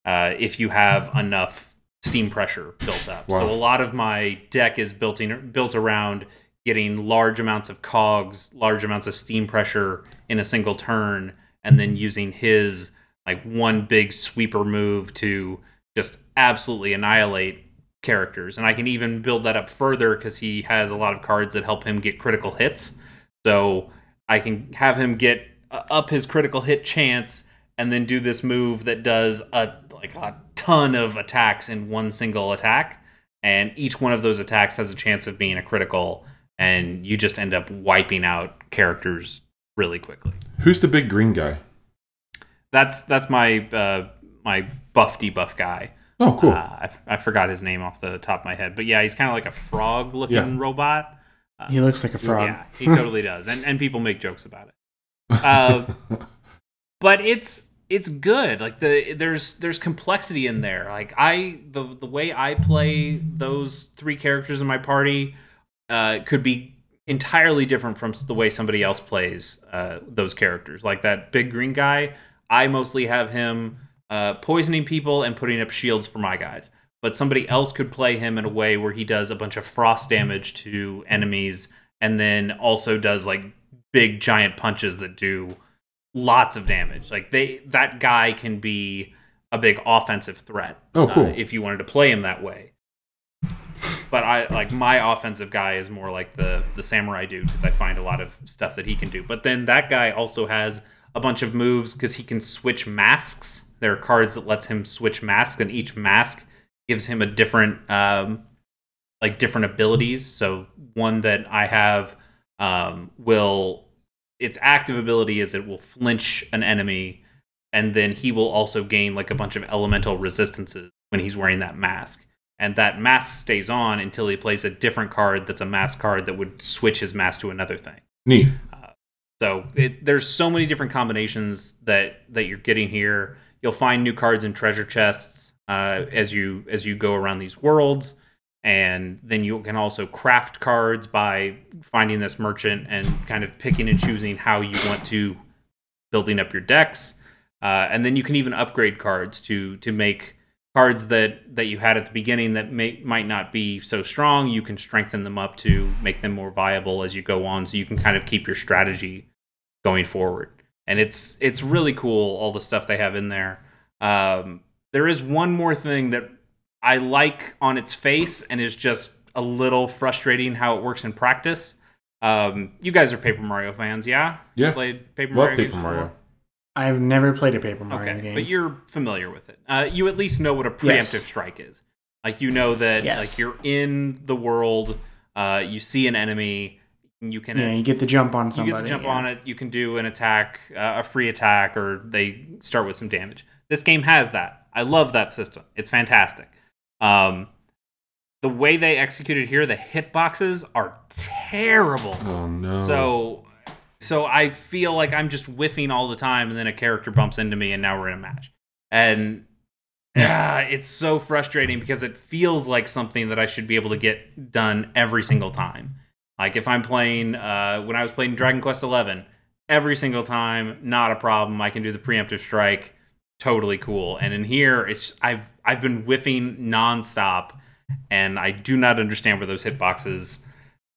uh, if you have enough steam pressure built up. Wow. So a lot of my deck is built in, built around getting large amounts of cogs, large amounts of steam pressure in a single turn, and then using his like one big sweeper move to just absolutely annihilate characters. And I can even build that up further because he has a lot of cards that help him get critical hits. So I can have him get uh, up his critical hit chance and then do this move that does a like a ton of attacks in one single attack and each one of those attacks has a chance of being a critical and you just end up wiping out characters really quickly. Who's the big green guy? That's that's my uh, my buff debuff guy. Oh, cool. Uh, I, I forgot his name off the top of my head, but yeah, he's kind of like a frog looking Yeah. robot. He looks like a frog. Yeah, he totally does, and and people make jokes about it. Uh, but it's it's good. Like the there's there's complexity in there. Like I the the way I play those three characters in my party uh, could be entirely different from the way somebody else plays uh, those characters. Like that big green guy, I mostly have him uh, poisoning people and putting up shields for my guys. But somebody else could play him in a way where he does a bunch of frost damage to enemies and then also does like big giant punches that do lots of damage. Like they that guy can be a big offensive threat. Oh, cool. uh, if you wanted to play him that way. But I like my offensive guy is more like the the samurai dude because I find a lot of stuff that he can do. But then that guy also has a bunch of moves because he can switch masks. There are cards that lets him switch masks, and each mask gives him a different um, like different abilities. So one that I have um, will its active ability is it will flinch an enemy, and then he will also gain like a bunch of elemental resistances when he's wearing that mask. And that mask stays on until he plays a different card that's a mask card that would switch his mask to another thing. Neat. So it, there's so many different combinations that that you're getting here. You'll find new cards in treasure chests uh, as you as you go around these worlds, and then you can also craft cards by finding this merchant and kind of picking and choosing how you want to building up your decks. Uh, and then you can even upgrade cards to to make cards that that you had at the beginning that may might not be so strong. You can strengthen them up to make them more viable as you go on, so you can kind of keep your strategy going forward. And it's it's really cool all the stuff they have in there. Um, there is one more thing that I like on its face and is just a little frustrating how it works in practice. Um, you guys are Paper Mario fans, yeah? Yeah. Played Paper Love Mario. Paper games Mario. I've never played a Paper Mario Okay, game. but you're familiar with it. Uh, you at least know what a preemptive Yes. strike is. Like you know that Yes. like you're in the world, uh, you see an enemy, you can yeah, you get the jump on somebody. you somebody. get to jump yeah. on it. You can do an attack, uh, a free attack, or they start with some damage. This game has that. I love that system. It's fantastic. Um, the way they executed here, the hitboxes are terrible. Oh no. So, so I feel like I'm just whiffing all the time, and then a character bumps into me, and now we're in a match. And ah, it's so frustrating because it feels like something that I should be able to get done every single time. Like if I'm playing, uh, when I was playing Dragon Quest XI, every single time, not a problem. I can do the preemptive strike, totally cool. And in here, it's I've I've been whiffing nonstop, and I do not understand where those hitboxes,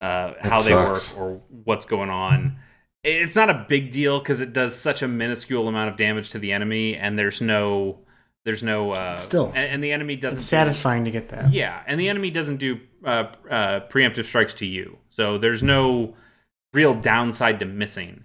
uh, how they work or what's going on. It's not a big deal because it does such a minuscule amount of damage to the enemy, and there's no there's no uh, Still. and, and the enemy doesn't It's do- satisfying to get that. yeah, and the enemy doesn't do uh, uh, preemptive strikes to you, so there's no real downside to missing.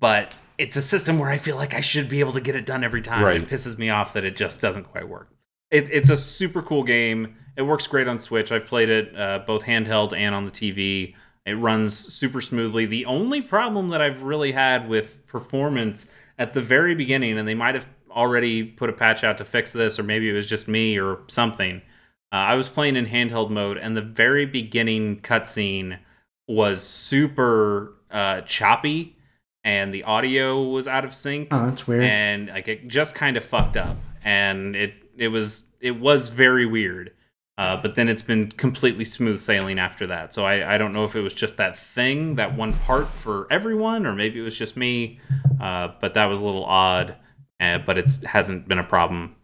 But it's a system where I feel like I should be able to get it done every time. Right. It pisses me off that it just doesn't quite work. It, it's a super cool game. It works great on Switch. I've played it uh, both handheld and on the TV. It runs super smoothly. The only problem that I've really had with performance at the very beginning, and they might have already put a patch out to fix this, or maybe it was just me or something. Uh, I was playing in handheld mode, and the very beginning cutscene was super uh, choppy, and the audio was out of sync. Oh, that's weird. And like it just kind of fucked up, and it it was it was very weird. Uh, but then it's been completely smooth sailing after that. So I, I don't know if it was just that thing, that one part for everyone, or maybe it was just me. Uh, but that was a little odd. Uh, but it hasn't been a problem.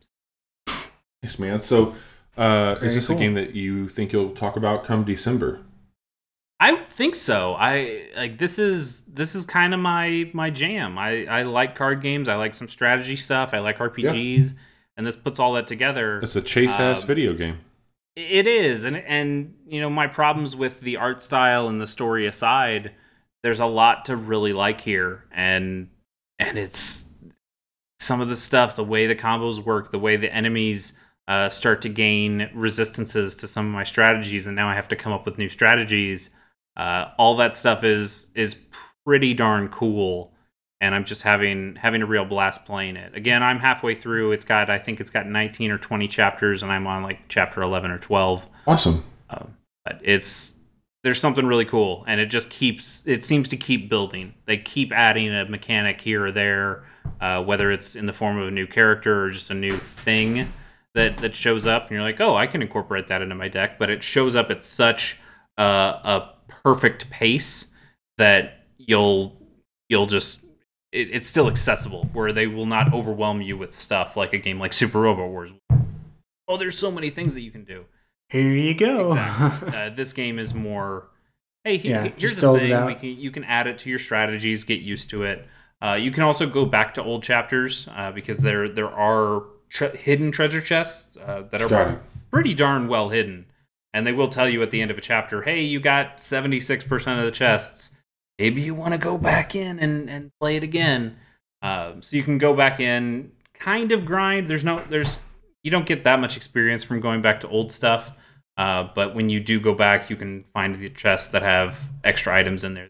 Yes, man. So uh, is this cool. a game that you think you'll talk about come December? I would think so. I like this is this is kind of my my jam. I I like card games. I like some strategy stuff. I like RPGs, and this puts all that together. It's a chase ass Um, video game. It is, and and you know my problems with the art style and the story aside, there's a lot to really like here, and and it's some of the stuff, the way the combos work, the way the enemies uh, start to gain resistances to some of my strategies, and now I have to come up with new strategies. Uh, all that stuff is is pretty darn cool, and I'm just having having a real blast playing it. Again, I'm halfway through. It's got I think it's got 19 or 20 chapters, and I'm on like chapter 11 or 12 Awesome. um, but it's there's something really cool and it just keeps it seems to keep building they keep adding a mechanic here or there uh, whether it's in the form of a new character or just a new thing that that shows up and you're like oh i can incorporate that into my deck but it shows up at such uh, a perfect pace that you'll you'll just it, it's still accessible where they will not overwhelm you with stuff like a game like super robo wars oh there's so many things that you can do Here you go. Exactly. uh, this game is more. Hey, he- Yeah, here's just the dulls it thing. out. We can, you can add it to your strategies, get used to it. Uh, you can also go back to old chapters uh, because there there are tre- hidden treasure chests uh, that are Got it. pretty darn well hidden, and they will tell you at the end of a chapter, "Hey, you got seventy six percent of the chests. Maybe you want to go back in and, and play it again." Um, so you can go back in, kind of grind. There's no there's you don't get that much experience from going back to old stuff. Uh, but when you do go back, you can find the chests that have extra items in there.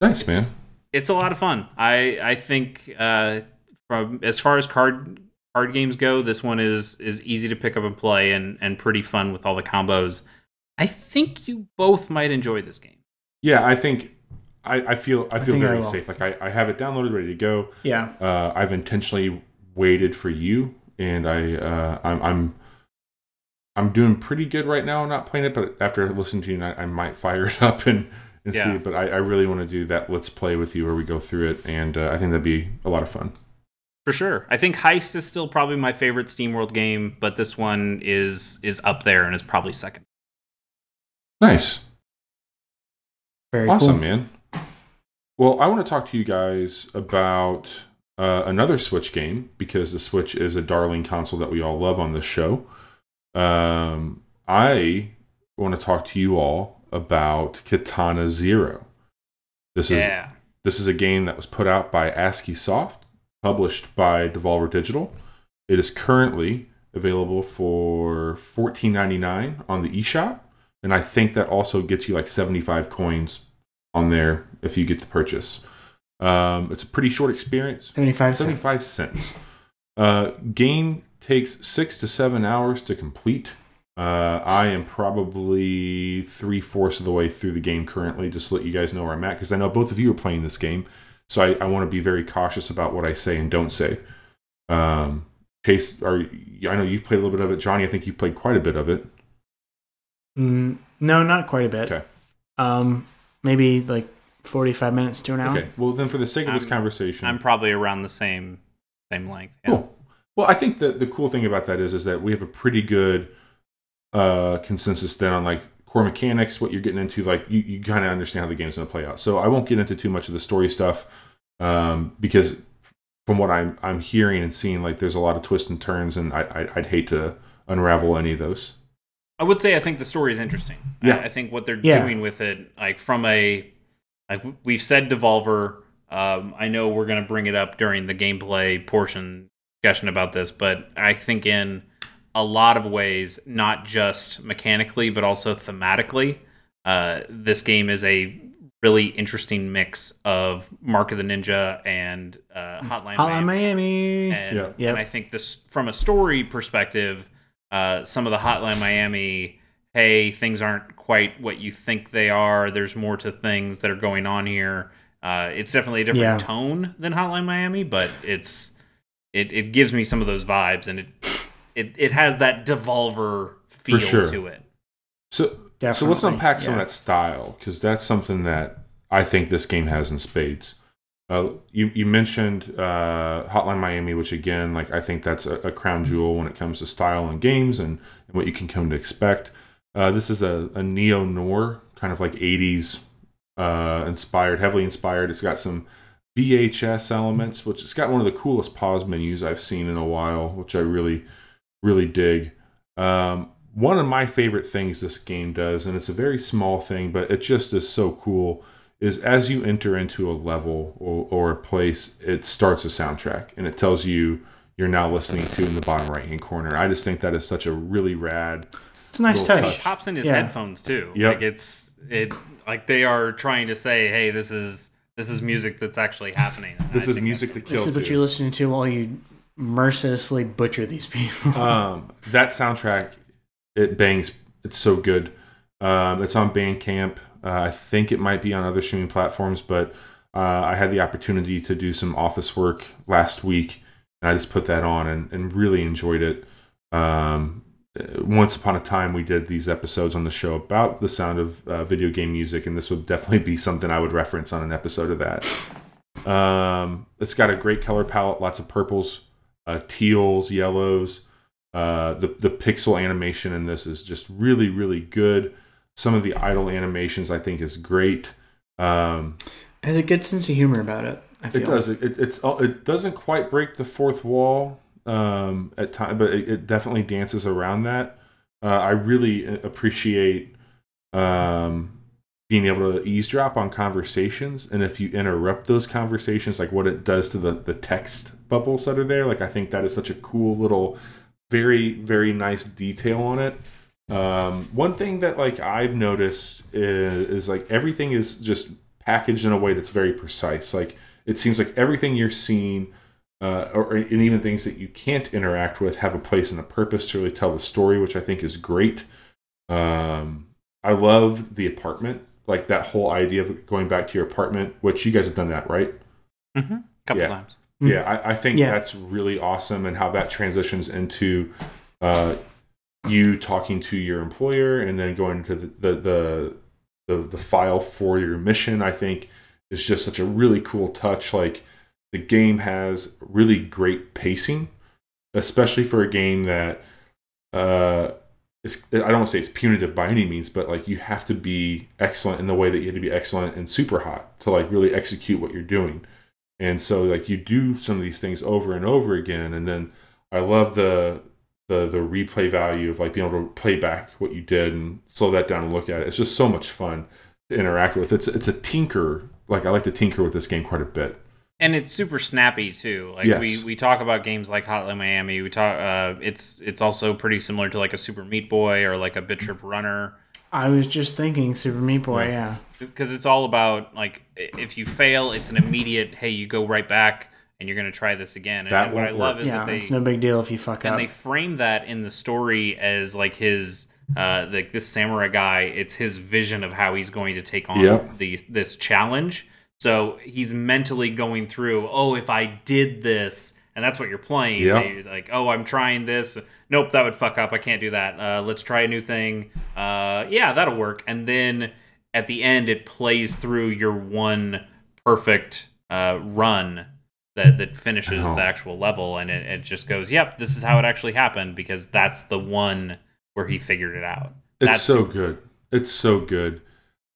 Nice, man. It's, it's a lot of fun. I I think uh, from as far as card card games go, this one is is easy to pick up and play and and pretty fun with all the combos. I think you both might enjoy this game. Yeah, I think I, I feel I feel I very will. safe. Like I, I have it downloaded, ready to go. yeah. Uh, I've intentionally waited for you, and I uh, I'm, I'm I'm doing pretty good right now. I'm not playing it, but after listening to you, I, I might fire it up and, and see Yeah. it. But I, I really want to do that. Let's play with you where we go through it, and uh, I think that'd be a lot of fun. For sure. I think Heist is still probably my favorite SteamWorld game, but this one is is up there and is probably second. Nice. Very awesome, cool. man. Well, I want to talk to you guys about uh, another Switch game because the Switch is a darling console that we all love on this show. Um, I want to talk to you all about Katana Zero. This is this is a game that was put out by Askiisoft, published by Devolver Digital. It is currently available for $14.99 on the eShop, and I think that also gets you like 75 coins on there if you get the purchase. Um, it's a pretty short experience. 75 cents. 75 cents. Uh, game takes six to seven hours to complete. Uh, I am probably three fourths of the way through the game currently, just to let you guys know where I'm at, because I know both of you are playing this game. So I, I want to be very cautious about what I say and don't say. Um, Chase, are, I know you've played a little bit of it. Johnny, I think you've played quite a bit of it. Mm, no, not quite a bit. Okay. Um, maybe like 45 minutes to an hour. Okay. Well, then for the sake of this I'm- conversation, I'm probably around the same same length. Yeah. Cool. Well, I think that the cool thing about that is is that we have a pretty good uh, consensus then on like core mechanics, what you're getting into. Like you, you kind of understand how the game's going to play out. So I won't get into too much of the story stuff um, because from what I'm I'm hearing and seeing, like there's a lot of twists and turns, and I, I I'd hate to unravel any of those. I would say I think the story is interesting. Yeah. I, I think what they're Yeah. doing with it, like from a, like we've said, Devolver. Um, I know we're going to bring it up during the gameplay portion discussion about this, but I think in a lot of ways, not just mechanically, but also thematically, uh, this game is a really interesting mix of Mark of the Ninja and uh, Hotline, Hotline Miami. Miami. And, Yeah. Yep. and I think this from a story perspective, uh, some of the Hotline Miami, hey, things aren't quite what you think they are. There's more to things that are going on here. Uh, it's definitely a different Yeah. tone than Hotline Miami, but it's it, it gives me some of those vibes, and it it, it has that Devolver feel sure. to it. So, so let's unpack some yeah. of that style because that's something that I think this game has in spades. Uh, you you mentioned uh, Hotline Miami, which again, like I think that's a, a crown jewel when it comes to style and games and, and what you can come to expect. Uh, this is a, a neo noir kind of like '80s uh, inspired, heavily inspired. It's got some VHS elements, which it's got one of the coolest pause menus I've seen in a while, which I really really dig. Um, one of my favorite things this game does, and it's a very small thing, but it just is so cool, is as you enter into a level or, or a place, it starts a soundtrack and it tells you you're now listening to in the bottom right hand corner. I just think that is such a really rad. It's a nice Little And touch. he pops in his Yeah. headphones too. Yep. Like it's it like they are trying to say, hey, this is this is music that's actually happening. This I is music to kill. This is what to. you're listening to while you mercilessly butcher these people. um, that soundtrack it bangs it's so good. Um, it's on bandcamp. Uh, i think it might be on other streaming platforms but uh, i had the opportunity to do some office work last week and i just put that on and, and really enjoyed it. Um, uh, once upon a time we did these episodes on the show about the sound of uh, video game music and this would definitely be something i would reference on an episode of that. Um, it's got a great color palette lots of purples uh, teals yellows uh, the the pixel animation in this is just really really good. Some of the idle animations I think is great. Um, has a good sense of humor about it. I feel. it does it, it it's it doesn't quite break the fourth wall um, at time, but it, it definitely dances around that. Uh, I really appreciate um, being able to eavesdrop on conversations, and if you interrupt those conversations, like what it does to the the text bubbles that are there, like I think that is such a cool little very very nice detail on it um, one thing that like i've noticed is, is like everything is just packaged in a way that's very precise like it seems like everything you're seeing uh, or and even things that you can't interact with have a place and a purpose to really tell the story which i think is great um, i love the apartment like that whole idea of going back to your apartment which you guys have done that right Mm-hmm. couple Yeah. times. Mm. yeah I, I think Yeah. that's really awesome and how that transitions into uh, you talking to your employer and then going to the the, the the the file for your mission i think is just such a really cool touch like the game has really great pacing especially for a game that uh it's, I don't want to say it's punitive by any means, but like you have to be excellent in the way that you had to be excellent and Superhot to like really execute what you're doing. And so like you do some of these things over and over again, and then I love the the the replay value of like being able to play back what you did and slow that down and look at it. It's just so much fun to interact with. It's it's a tinker. Like I like to tinker with this game quite a bit. and it's super snappy too. Like Yes. we, we talk about games like Hotline Miami. We talk. Uh, it's it's also pretty similar to like a Super Meat Boy or like a Bit Trip Runner I was just thinking Super Meat Boy. Yeah. because it's all about like if you fail, it's an immediate hey, you go right back and you're gonna try this again. And, That and what I won't love work. is Yeah. that they it's no big deal if you fuck and up. And they frame that in the story as like his uh like this samurai guy it's his vision of how he's going to take on Yep. the this challenge so he's mentally going through oh if i did this and that's what you're playing Yep. They- like oh i'm trying this nope that would fuck up i can't do that uh let's try a new thing uh yeah that'll work and then at the end it plays through your one perfect uh run that that finishes Oh. the actual level and it, it just goes yep this is how it actually happened because that's the one where he figured it out It's That's- so good. It's so good.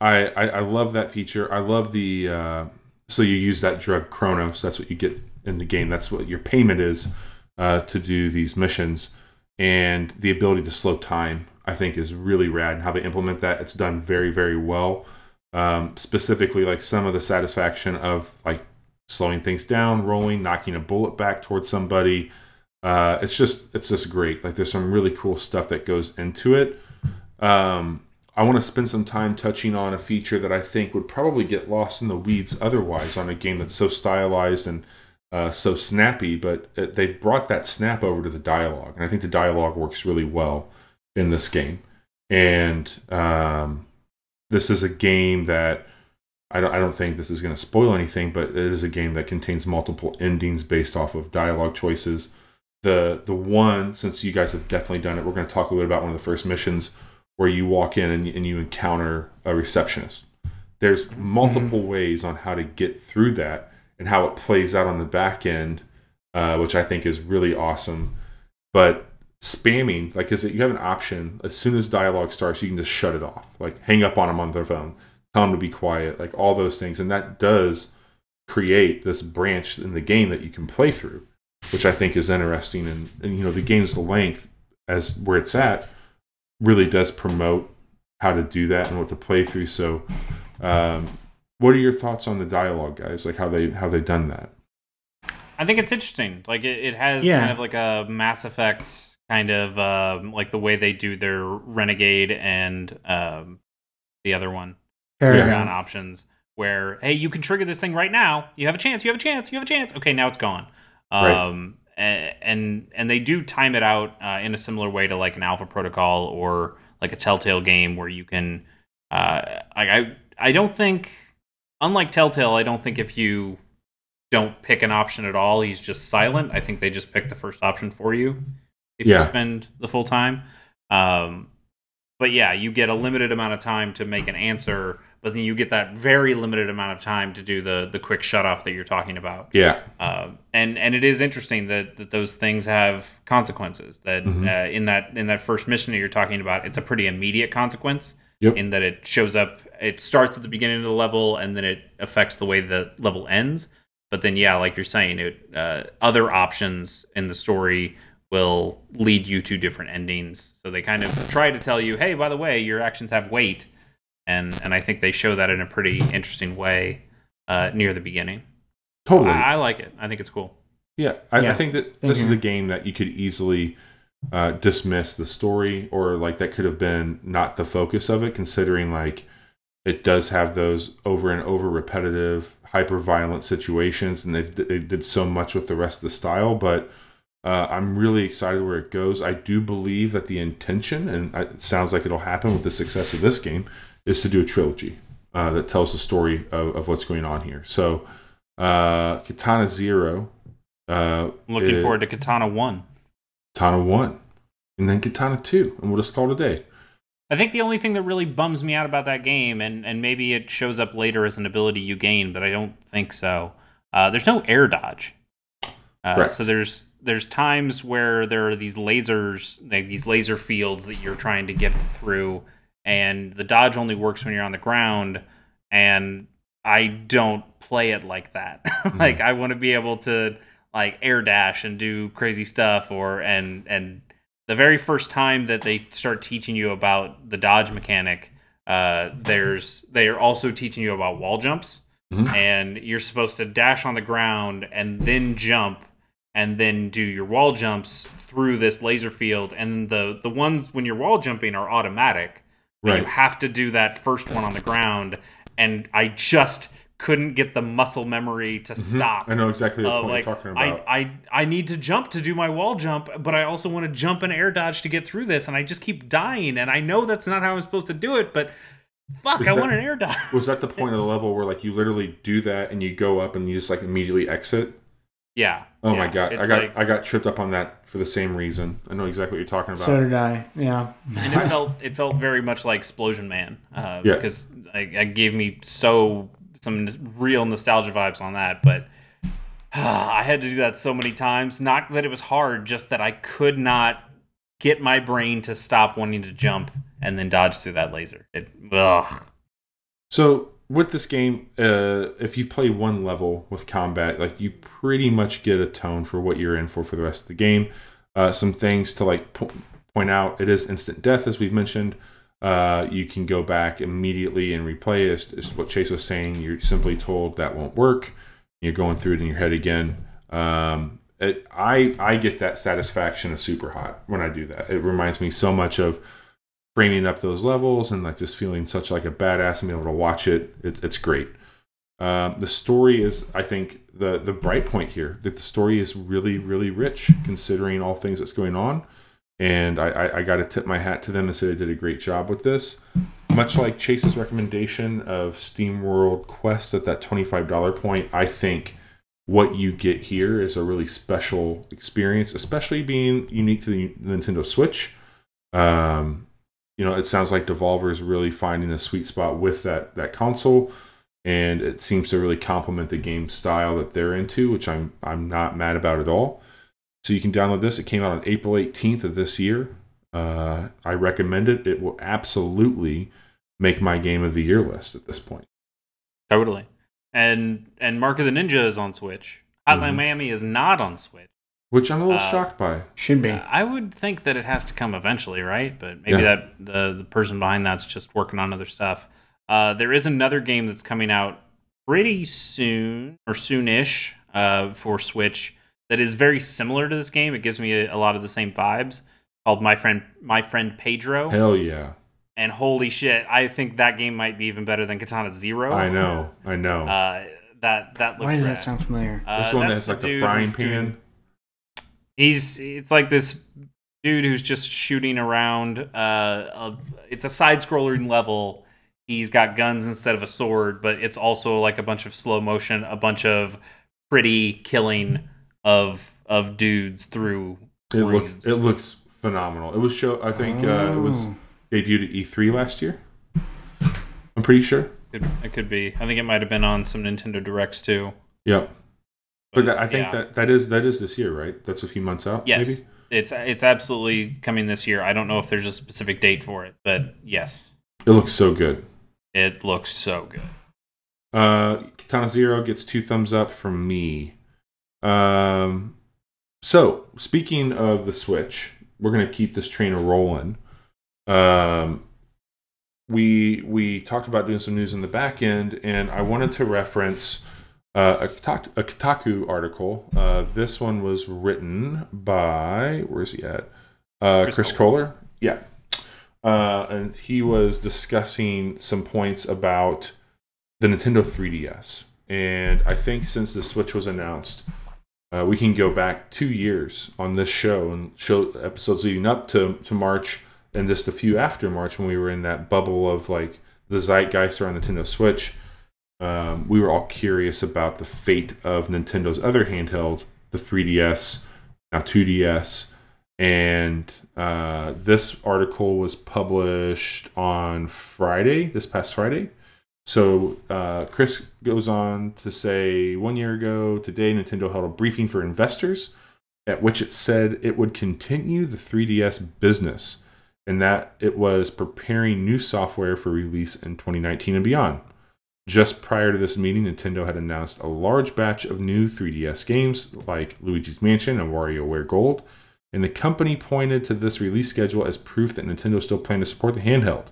I, I I love that feature. I love the uh, so you use that drug Chronos. That's what you get in the game. That's what your payment is uh, to do these missions, and the ability to slow time. I think is really rad. And how they implement that, it's done very very well. Um, specifically, like some of the satisfaction of like slowing things down, rolling, knocking a bullet back towards somebody. Uh, it's just it's just great. Like there's some really cool stuff that goes into it. Um, I want to spend some time touching on a feature that I think would probably get lost in the weeds otherwise on a game that's so stylized and uh, so snappy. But they've brought that snap over to the dialogue, and I think the dialogue works really well in this game. And um, this is a game that I don't, I don't think this is going to spoil anything, but it is a game that contains multiple endings based off of dialogue choices. The the one, since you guys have definitely done it, we're going to talk a little bit about one of the first missions where you walk in and, and you encounter a receptionist. There's multiple mm-hmm. ways on how to get through that and how it plays out on the back end, uh, which I think is really awesome. But spamming, like, is it you have an option as soon as dialogue starts, you can just shut it off, like hang up on them on their phone, tell them to be quiet, like all those things, and that does create this branch in the game that you can play through, which I think is interesting. And, and you know, the game's length as where it's at really does promote how to do that and what to play through. So, um, what are your thoughts on the dialogue, guys? Like how they how they done that? I think it's interesting. Like it, it has yeah. kind of like a Mass Effect kind of um, like the way they do their Renegade and um, the other one Paragon options. Where hey, you can trigger this thing right now. You have a chance. You have a chance. You have a chance. Okay, now it's gone. Um, and and they do time it out uh, in a similar way to like an Alpha Protocol or like a Telltale game where you can. Uh, I I don't think, unlike Telltale, I don't think if you don't pick an option at all, he's just silent. I think they just pick the first option for you if yeah. you spend the full time. Um, but yeah, you get a limited amount of time to make an answer but then you get that very limited amount of time to do the the quick shut off that you're talking about. Yeah. Uh, and and it is interesting that, that those things have consequences. That mm-hmm. uh, in that in that first mission that you're talking about, it's a pretty immediate consequence. Yep. In that it shows up, it starts at the beginning of the level, and then it affects the way the level ends. But then, yeah, like you're saying, it uh, other options in the story will lead you to different endings. So they kind of try to tell you, hey, by the way, your actions have weight and and I think they show that in a pretty interesting way uh, near the beginning. Totally, I, I, like it. I think it's cool. Yeah, I, yeah. I think that Thank this you. is a game that you could easily uh, dismiss the story, or like that could have been not the focus of it, considering like it does have those over and over repetitive, hyper violent situations, and they, they did so much with the rest of the style, but. Uh, I'm really excited where it goes. I do believe that the intention, and it sounds like it'll happen with the success of this game, is to do a trilogy uh, that tells the story of, of, what's going on here. So, uh, Katana Zero. Uh, Looking it, forward to Katana One. Katana One, and then Katana Two, and we'll just call it a day. I think the only thing that really bums me out about that game, and, and maybe it shows up later as an ability you gain, but I don't think so. Uh, there's no air dodge. Uh, so there's there's times where there are these lasers, like these laser fields that you're trying to get through, and the dodge only works when you're on the ground and I don't play it like that. Mm-hmm. like I want to be able to like air dash and do crazy stuff or and and the very first time that they start teaching you about the dodge mechanic uh there's they are also teaching you about wall jumps mm-hmm. and you're supposed to dash on the ground and then jump and then do your wall jumps through this laser field and the the ones when you're wall jumping are automatic Right. You have to do that first one on the ground, and I just couldn't get the muscle memory to mm-hmm. stop. I know exactly the point like, you're talking about. I, I I need to jump to do my wall jump, but I also want to jump and air dodge to get through this, and I just keep dying. And I know that's not how I'm supposed to do it, but fuck, Is I that, want an air dodge. Was that the point of the level where like you literally do that and you go up and you just like immediately exit? Yeah. Oh yeah, my god, I got like, I got tripped up on that for the same reason. I know exactly what you're talking about. So did I. Yeah. and it felt it felt very much like 'Splosion Man. Uh, yeah. Because it gave me so some real nostalgia vibes on that, but. I had to do that so many times. Not that it was hard, just that I could not get my brain to stop wanting to jump and then dodge through that laser. It, ugh. So with this game, uh, if you play one level with combat, like you pretty much get a tone for what you're in for for the rest of the game. Uh, some things to like po- point out: it is instant death, as we've mentioned. Uh, you can go back immediately and replay. Is, is what Chase was saying. You're simply told that won't work. You're going through it in your head again. Um, it, I I get that satisfaction of Superhot when I do that. It reminds me so much of framing up those levels and like just feeling such like a badass and being able to watch it. It's it's great. Um, the story is, I think, the the bright point here. That the story is really really rich considering all things that's going on, and I I, I got to tip my hat to them and say they did a great job with this. Much like Chase's recommendation of SteamWorld Quest at that twenty five dollar point, I think what you get here is a really special experience, especially being unique to the Nintendo Switch. Um, you know, it sounds like Devolver is really finding a sweet spot with that that console, and it seems to really complement the game style that they're into, which I'm I'm not mad about at all. So you can download this. It came out on April 18th of this year. Uh, I recommend it. It will absolutely make my game of the year list at this point. Totally. And and Mark of the Ninja is on Switch. Hotline Mhm. Miami is not on Switch. Which I'm a little Uh, shocked by. Should be. I would think that it has to come eventually, right? But maybe Yeah. that the the person behind that's just working on other stuff. Uh, there is another game that's coming out pretty soon or soonish uh, for Switch that is very similar to this game. It gives me a, a lot of the same vibes. Called my friend my friend Pedro, Hell yeah. and holy shit, I think that game might be even better than Katana Zero. I know. I know. Uh, that that looks Why does rad. that sound familiar? Uh, this one that's that's like the dude frying who's doing- pan. He's it's like this dude who's just shooting around. Uh, a, it's a side scrolling level. He's got guns instead of a sword, but it's also like a bunch of slow motion, a bunch of pretty killing of of dudes through. It looks it looks phenomenal. It was show I think uh, it was Oh. debuted at E3 last year. I'm pretty sure. It, it could be. I think it might have been on some Nintendo Directs too. Yep. But that, I think yeah. that that is that is this year, right? That's a few months out. yes, Maybe. it's it's absolutely coming this year. I don't know if there's a specific date for it, but yes, It looks so good. it looks so good. Uh, Katana Zero gets two thumbs up from me. Um, so speaking of the Switch, we're gonna keep this train a rolling. Um, we we talked about doing some news in the back end, and I wanted to reference uh, a, Kotaku, a Kotaku article. Uh, this one was written by where's he at? Uh, Chris Chris, Kohler. Yeah, uh, and he was discussing some points about the Nintendo 3DS. And I think since the Switch was announced, uh, we can go back two years on this show and show episodes leading up to, to March and just a few after March when we were in that bubble of like the zeitgeist around Nintendo Switch. Um, we were all curious about the fate of Nintendo's other handheld, the 3DS, now 2DS. And uh, this article was published on Friday, this past Friday. So uh, Chris goes on to say one year ago today, Nintendo held a briefing for investors at which it said it would continue the 3DS business and that it was preparing new software for release in 2019 and beyond. Just prior to this meeting, Nintendo had announced a large batch of new 3DS games like Luigi's Mansion and WarioWare Gold, and the company pointed to this release schedule as proof that Nintendo still planned to support the handheld.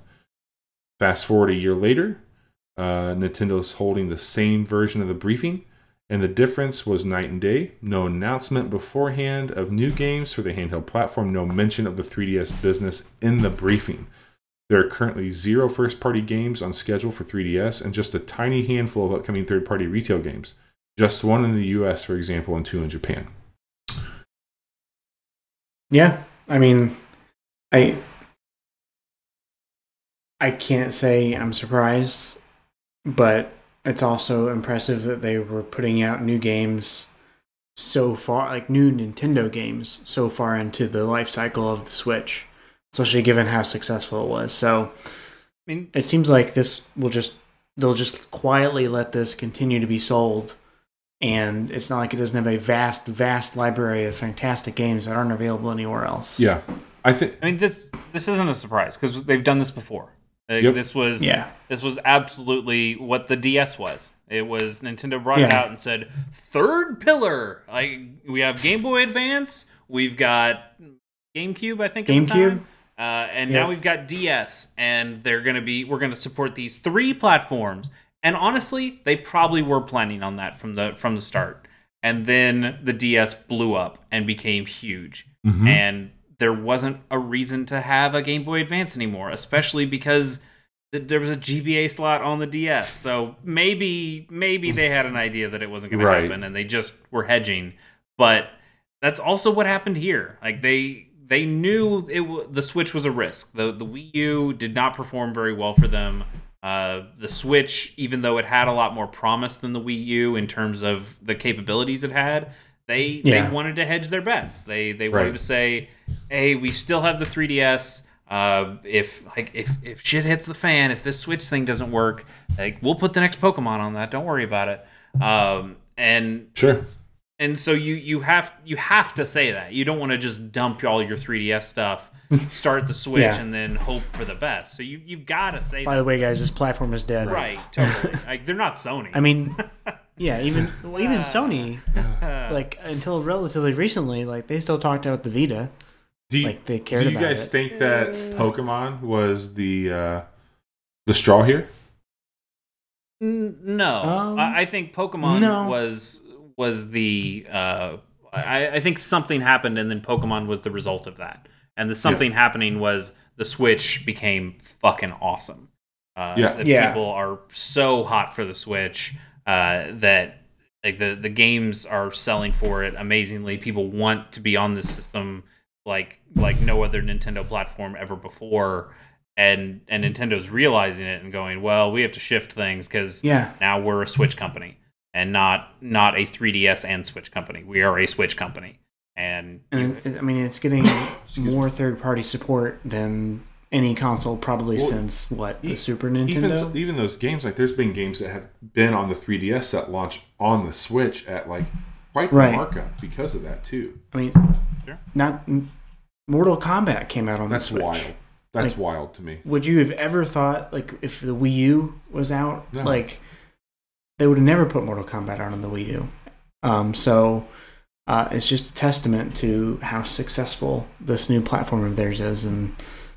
Fast forward a year later, uh, Nintendo's holding the same version of the briefing, and the difference was night and day. No announcement beforehand of new games for the handheld platform, no mention of the 3DS business in the briefing. There are currently zero first party games on schedule for 3DS and just a tiny handful of upcoming third party retail games. Just one in the US, for example, and two in Japan. Yeah, I mean, I I can't say I'm surprised, but it's also impressive that they were putting out new games so far, like new Nintendo games, so far into the life cycle of the Switch, especially given how successful it was. So I mean, it seems like this will just they'll just quietly let this continue to be sold and it's not like it doesn't have a vast vast library of fantastic games that aren't available anywhere else Yeah. I think I mean this this isn't a surprise because they've done this before. Like, Yep. This was yeah this was absolutely what the DS was. It was Nintendo brought it out and said third pillar. Like we have Game Boy Advance, we've got GameCube, I think. at the GameCube? Uh, and Yeah. now we've got DS, and they're gonna be we're gonna support these three platforms. And honestly, they probably were planning on that from the from the start. And then the DS blew up and became huge. Mhm. And there wasn't a reason to have a Game Boy Advance anymore, especially because th- there was a GBA slot on the DS. So maybe maybe they had an idea that it wasn't going Right. to happen and they just were hedging. But that's also what happened here. Like they they knew it w- the Switch was a risk. The the Wii U did not perform very well for them. Uh, the Switch, even though it had a lot more promise than the Wii U in terms of the capabilities it had, they Yeah. they wanted to hedge their bets. They they wanted Right. to say, "Hey, we still have the 3DS. Uh, if like if if shit hits the fan, if this Switch thing doesn't work, like we'll put the next Pokemon on that. Don't worry about it." Um, and Sure. and so you you have you have to say that you don't want to just dump all your 3ds stuff start the switch Yeah. and then hope for the best so you you've got to say By that the way, guys, this platform is dead. right totally like they're not sony I mean, yeah, even well, even Sony, like until relatively recently, like they still talked about the Vita. Do you, Like, they cared do you guys it. think that Pokemon was the uh, the straw here? No Um, I, I think pokemon no. was was the uh I, I think something happened and then pokemon was the result of that and the something happening was the switch became fucking awesome uh Yeah. Yeah. people are so hot for the switch uh that like the the games are selling for it amazingly people want to be on this system like like no other nintendo platform ever before and and nintendo's realizing it and going well we have to shift things because Yeah, now we're a switch company and not not a 3ds and switch company we are a switch company and and it, I mean, it's getting more third-party support than any console probably Well, since what the e- Super Even Nintendo. even those games, like there's been games that have been on the 3DS that launch on the Switch at like quite the Right. markup because of that too. I mean, Not Mortal Kombat came out on That's the Switch. wild. That's Like- wild to me. Would you have ever thought like if the Wii U was out, No. like they would have never put Mortal Kombat out on the Wii U? Um, so uh, it's just a testament to how successful this new platform of theirs is, and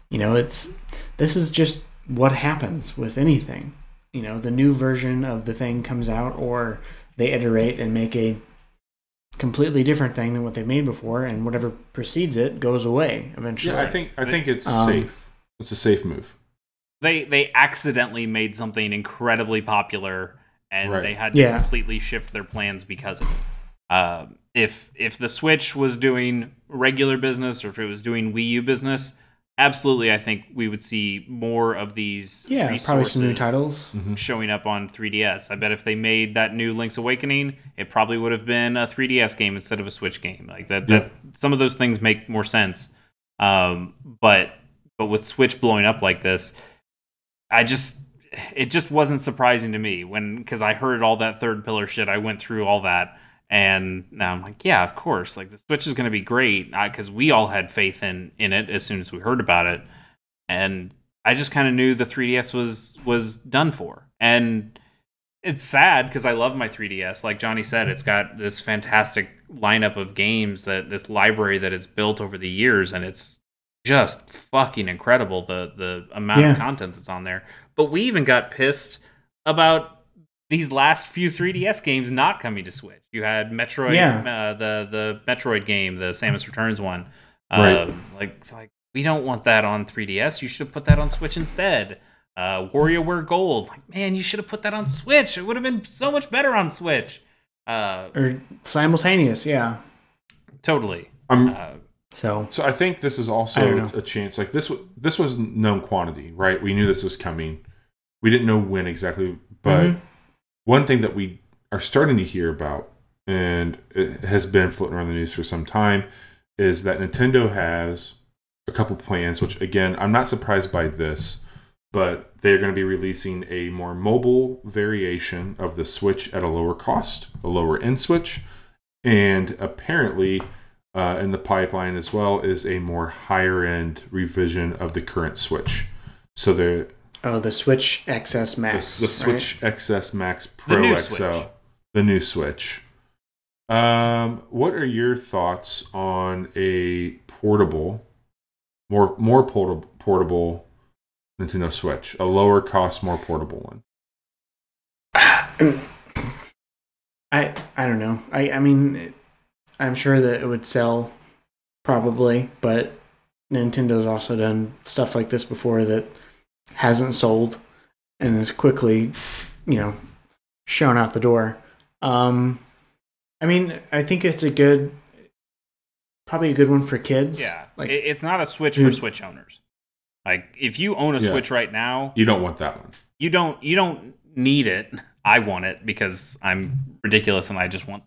you know, it's this is just what happens with anything. You know, the new version of the thing comes out, or they iterate and make a completely different thing than what they made before, and whatever precedes it goes away eventually. Yeah, I think I think it's Um, safe. It's a safe move. they they accidentally made something incredibly popular and Right. they had to Yeah. completely shift their plans because of it. Uh, if if the Switch was doing regular business or if it was doing Wii U business, absolutely, I think we would see more of these. yeah, probably some new resources titles. Mhm. showing up on 3DS. I bet if they made that new Link's Awakening, it probably would have been a 3DS game instead of a Switch game. Like that, Yeah. that some of those things make more sense. Um, but but with Switch blowing up like this, I just it just wasn't surprising to me when because I heard all that third pillar shit. I went through all that. And now I'm like, yeah, of course. Like the Switch is going to be great because we all had faith in in it as soon as we heard about it, and I just kind of knew the 3DS was was done for. And it's sad because I love my 3DS. Like Johnny said, it's got this fantastic lineup of games that this library that it's built over the years, and it's just fucking incredible the the amount Yeah. of content that's on there. But we even got pissed about these last few 3DS games not coming to Switch. You had Metroid, Yeah. uh, the the Metroid game, the Samus Returns one. Right. Um, like it's like we don't want that on 3DS. You should have put that on Switch instead. Uh, WarioWare Gold, like man, you should have put that on Switch. It would have been so much better on Switch. Uh, or simultaneous yeah totally. I'm Uh, so So I think this is also a chance. Like this, this was known quantity, right? We knew this was coming. We didn't know when exactly, but Mhm. One thing that we are starting to hear about, and it has been floating around the news for some time, is that Nintendo has a couple plans. Which again, I'm not surprised by this, but they're going to be releasing a more mobile variation of the Switch at a lower cost, a lower end Switch, and apparently uh, in the pipeline as well is a more higher end revision of the current Switch. So the oh the switch xs max the right? Switch XS Max Pro new XL, Switch. the new Switch. Um, what are your thoughts on a portable, more more portable portable Nintendo Switch, a lower cost, more portable one? I I don't know. I I mean, it, I'm sure that it would sell, probably, but Nintendo's also done stuff like this before that hasn't sold and is quickly, you know, shown out the door. Um, I mean, I think it's a good, probably a good one for kids. Yeah, like it's not a Switch Dude. for Switch owners. Like if you own a Yeah. Switch right now, You don't want that one. you don't you don't need it. I want it because I'm ridiculous and I just want.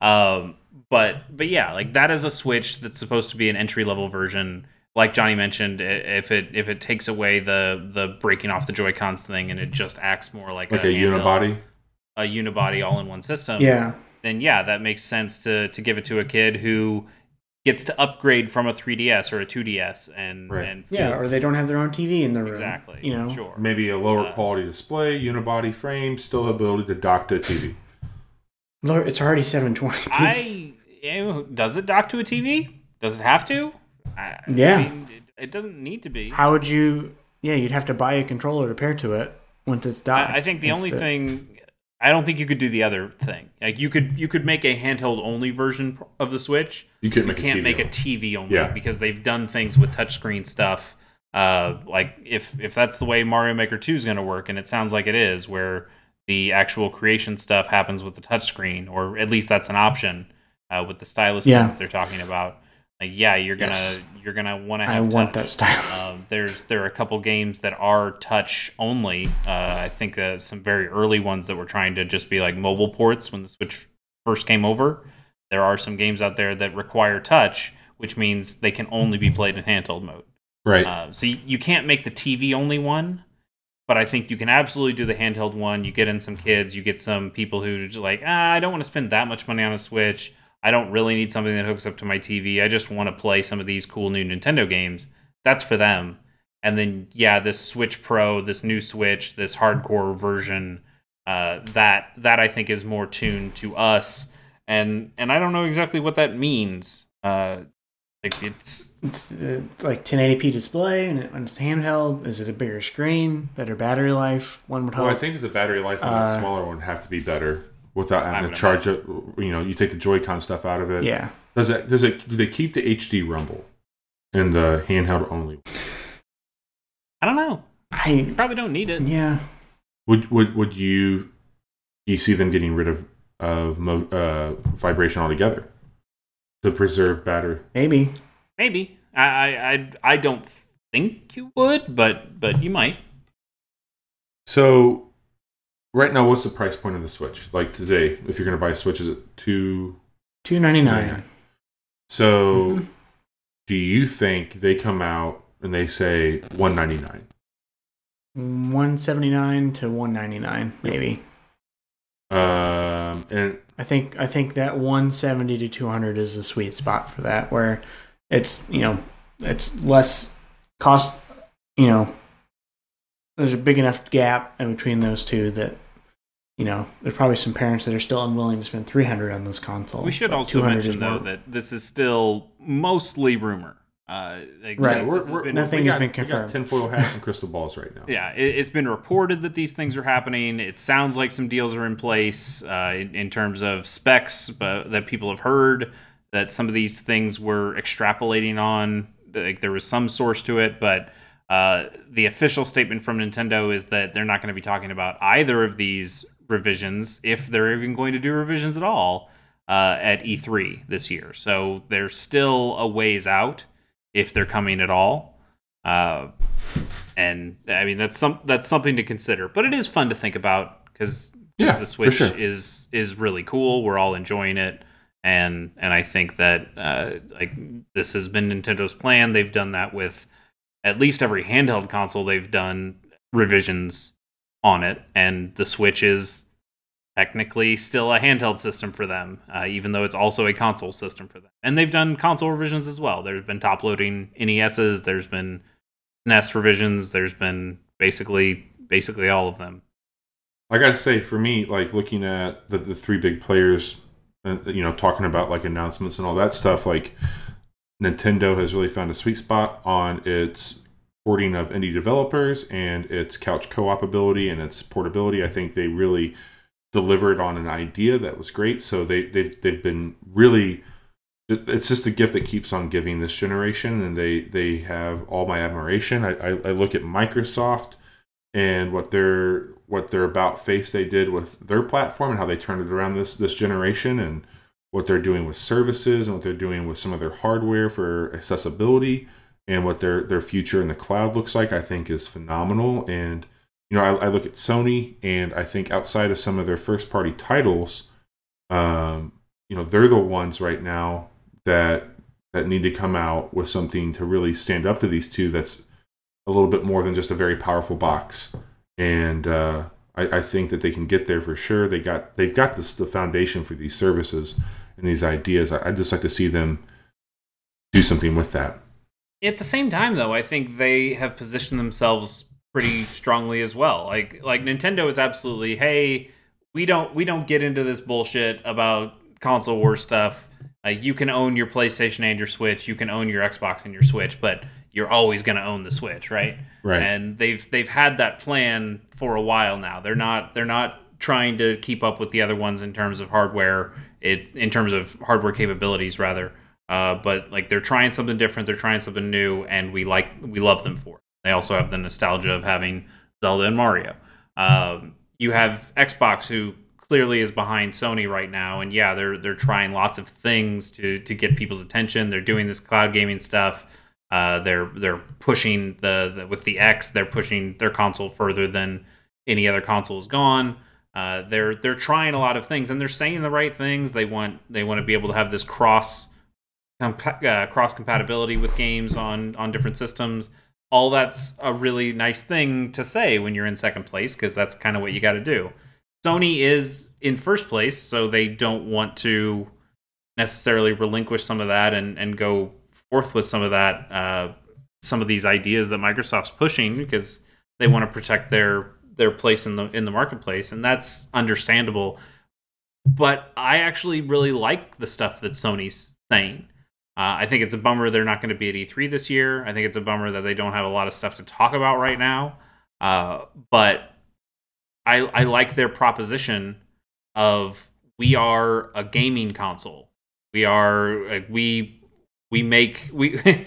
Um, but but yeah, like that is a Switch that's supposed to be an entry level version. Like Johnny mentioned, if it if it takes away the the breaking off the Joy Cons thing and it just acts more like Like a handheld- unibody. a unibody all in one system, yeah, then yeah, that makes sense to to give it to a kid who gets to upgrade from a 3DS or a 2DS and Right. and yeah, or they don't have their own TV in the room. exactly You know, sure Maybe a lower Uh, quality display, unibody frame, still ability to dock to a TV. It's already 720p. I does it dock to a TV? Does it have to? I, Yeah. I mean, it, it doesn't need to be. How would you? Yeah, you'd have to buy a controller to pair to it once it's docked. I, I think the if only thing I don't think you could do the other thing. Like you could you could make a handheld only version of the Switch. You couldn't You make can't a make a. TV only Yeah. because they've done things with touchscreen stuff. Uh, like if if that's the way Mario Maker 2 is going to work, and it sounds like it is, where the actual creation stuff happens with the touchscreen, or at least that's an option uh, with the stylus Yeah. they're talking about. Like, yeah, you're gonna Yes. you're gonna want to I have. want touch. that style. Um, there's there are a couple games that are touch only. Uh, I think uh, some very early ones that were trying to just be like mobile ports when the Switch first came over. There are some games out there that require touch, which means they can only be played in handheld mode. Right. Uh, so you, you can't make the TV only one, but I think you can absolutely do the handheld one. You get in some kids, you get some people who like, ah, I don't want to spend that much money on a Switch. I don't really need something that hooks up to my TV. I just want to play some of these cool new Nintendo games. That's for them. And then yeah, this Switch Pro, this new Switch, this hardcore version, uh, that that I think is more tuned to us. And and I don't know exactly what that means. Uh, like it's It's, uh, it's like 1080p display, and it, when it's handheld, is it a bigger screen, better battery life? One would hope. Well, I think that the battery life on Uh, that smaller one would have to be better without having to charge it. You know, you take the Joy-Con stuff out of it. yeah, Does it? Does it? Do they keep the HD rumble in the handheld only? I don't know. I You probably don't need it. yeah. Would would would you? Do you see them getting rid of of mo, uh, vibration altogether to preserve battery? Maybe Maybe. I, I I I don't think you would, but but you might. So, right now, what's the price point of the Switch? Like today, if you're going to buy a Switch, is it two? two ninety nine. So, Mhm. do you think they come out and they say one ninety nine? One seventy nine to one ninety nine, maybe. Um, and I think I think that 170 to 200 is the sweet spot for that, where it's you know it's less cost. You know, there's a big enough gap in between those two that you know there's probably some parents that are still unwilling to spend 300 on this console. We should but also mention though that this is still mostly rumor. Uh, like, Right. this we're, we're, been- Nothing we has got, been confirmed. tinfoil hats and crystal balls right now. Yeah, it, it's been reported that these things are happening. It sounds like some deals are in place uh, in, in terms of specs but that people have heard that some of these things were extrapolating on. Like there was some source to it, but uh, the official statement from Nintendo is that they're not going to be talking about either of these revisions, if they're even going to do revisions at all, uh, at E3 this year. So they're still a ways out if they're coming at all. Uh, and I mean that's some that's something to consider. But it is fun to think about because Yeah, the Switch sure. is is really cool. We're all enjoying it, and and I think that uh, like this has been Nintendo's plan. They've done that with at least every handheld console. They've done revisions on it, and the Switch is technically still a handheld system for them, uh, even though it's also a console system for them. And they've done console revisions as well. There's been top loading NESs. There's been SNES revisions. There's been basically basically all of them. I gotta say, for me, like looking at the, the three big players, uh, you know, talking about like announcements and all that stuff, like Nintendo has really found a sweet spot on its porting of indie developers and its couch co-op ability and its portability. I think they really delivered on an idea that was great. So they they've they've been really it's just a gift that keeps on giving this generation, and they they have all my admiration. I, I, I look at Microsoft and what their what their about face they did with their platform and how they turned it around this this generation and what they're doing with services and what they're doing with some of their hardware for accessibility and what their their future in the cloud looks like i think is phenomenal. And you know i, I look at sony and i think outside of some of their first party titles um, you know they're the ones right now that that need to come out with something to really stand up to these two that's a little bit more than just a very powerful box. And uh, I, I, think that they can get there for sure. They got they've got this the foundation for these services and these ideas. I, i'd just like to see them do something with that at the same time though i think they have positioned themselves pretty strongly as well like like nintendo is absolutely hey we don't we don't get into this bullshit about console war stuff uh, you can own your PlayStation and your Switch. You can own your Xbox and your Switch, but you're always going to own the Switch, right? Right. And they've they've had that plan for a while now. They're not they're not trying to keep up with the other ones in terms of hardware. It in terms of hardware capabilities rather. Uh, but like they're trying something different. They're trying something new, and we like we love them for. It. They also have the nostalgia of having Zelda and Mario. Um, you have Xbox who clearly is behind Sony right now, and yeah, they're they're trying lots of things to to get people's attention. They're doing this cloud gaming stuff. Uh, they're they're pushing the, the, with the X. They're pushing their console further than any other console has gone. Uh, they're they're trying a lot of things, and they're saying the right things. They want they want to be able to have this cross uh, cross compatibility with games on on different systems. All that's a really nice thing to say when you're in second place because that's kind of what you got to do. Sony is in first place, so they don't want to necessarily relinquish some of that and, and go forth with some of that, uh, some of these ideas that Microsoft's pushing because they want to protect their their place in the in the marketplace, and that's understandable. But I actually really like the stuff that Sony's saying. Uh, I think it's a bummer they're not going to be at E3 this year. I think it's a bummer that they don't have a lot of stuff to talk about right now. Uh, but I, I like their proposition of we are a gaming console. We are we we make we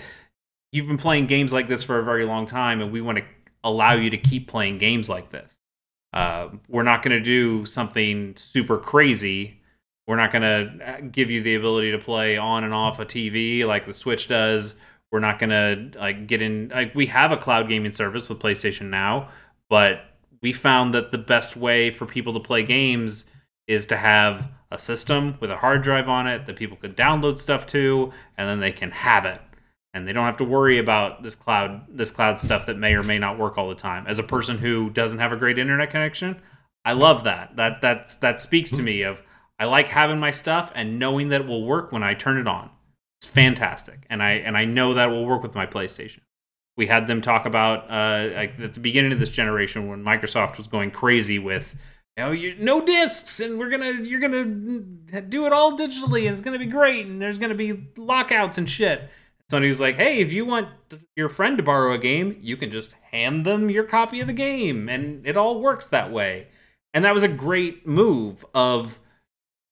you've been playing games like this for a very long time, and we want to allow you to keep playing games like this. Uh, we're not going to do something super crazy. We're not going to uh, give you the ability to play on and off a TV like the Switch does. We're not going to like get in. Like we have a cloud gaming service with PlayStation Now, but we found that the best way for people to play games is to have a system with a hard drive on it that people can download stuff to and then they can have it and they don't have to worry about this cloud this cloud stuff that may or may not work all the time as a person who doesn't have a great internet connection i love that that that's that speaks to me of i like having my stuff and knowing that it will work when i turn it on it's fantastic and i and i know that will work with my playstation we had them talk about uh, like at the beginning of this generation when Microsoft was going crazy with you know you, no discs and we're gonna you're gonna do it all digitally and it's gonna be great and there's gonna be lockouts and shit. Sony was like, hey, if you want your friend to borrow a game, you can just hand them your copy of the game and it all works that way. And that was a great move of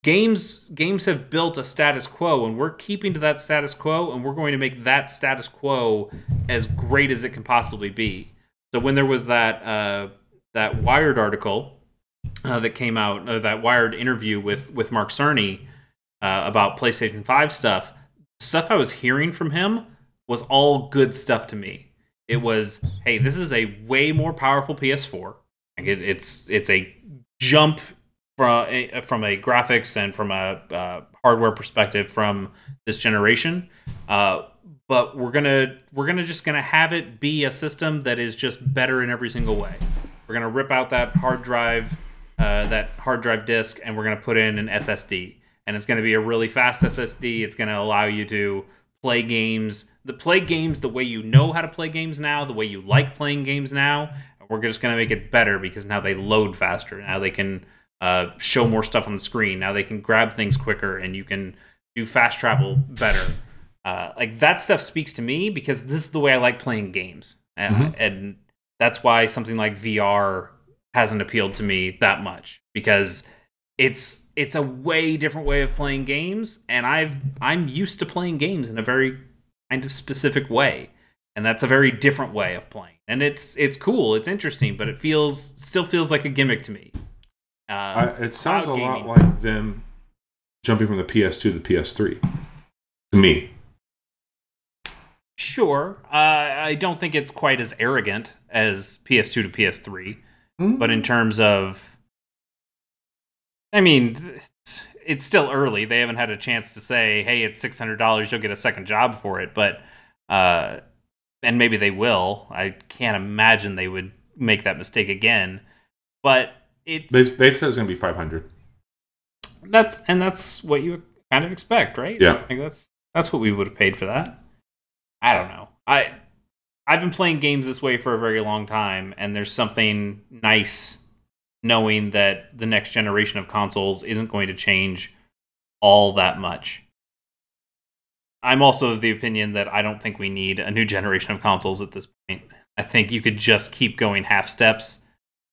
games games have built a status quo and we're keeping to that status quo and we're going to make that status quo as great as it can possibly be. So when there was that uh, that wired article uh, that came out uh, that wired interview with with mark cerny uh, about playstation 5 stuff stuff i was hearing from him was all good stuff to me. It was hey this is a way more powerful ps4 like it, it's it's a jump from a, from a graphics and from a uh, hardware perspective from this generation. Uh, but we're gonna we're gonna just gonna have it be a system that is just better in every single way. We're gonna rip out that hard drive uh, that hard drive disk and we're gonna put in an SSD, and it's gonna be a really fast SSD. It's gonna allow you to play games, the play games the way you know how to play games now, the way you like playing games now. We're just gonna make it better because now they load faster. Now they can uh, show more stuff on the screen. Now they can grab things quicker and you can do fast travel better. Uh, like that stuff speaks to me because this is the way I like playing games, and, mm-hmm. and that's why something like VR hasn't appealed to me that much because it's it's a way different way of playing games, and I've I'm used to playing games in a very kind of specific way, and that's a very different way of playing. And it's it's cool, it's interesting, but it feels still feels like a gimmick to me. Uh, I, it sounds a lot like them jumping from the PS2 to the PS3. To me, Sure. Uh, I don't think it's quite as arrogant as PS2 to PS3, but in terms of. I mean, it's, it's still early. They haven't had a chance to say, hey, it's $600, you'll get a second job for it. But, uh, and maybe they will. I can't imagine they would make that mistake again. But it's. they've, they've said it's going to be 500. That's and that's what you kind of expect, right? Yeah. Like that's that's what we would have paid for that. I don't know. I I've been playing games this way for a very long time, and there's something nice knowing that the next generation of consoles isn't going to change all that much. I'm also of the opinion that I don't think we need a new generation of consoles at this point. I think you could just keep going half steps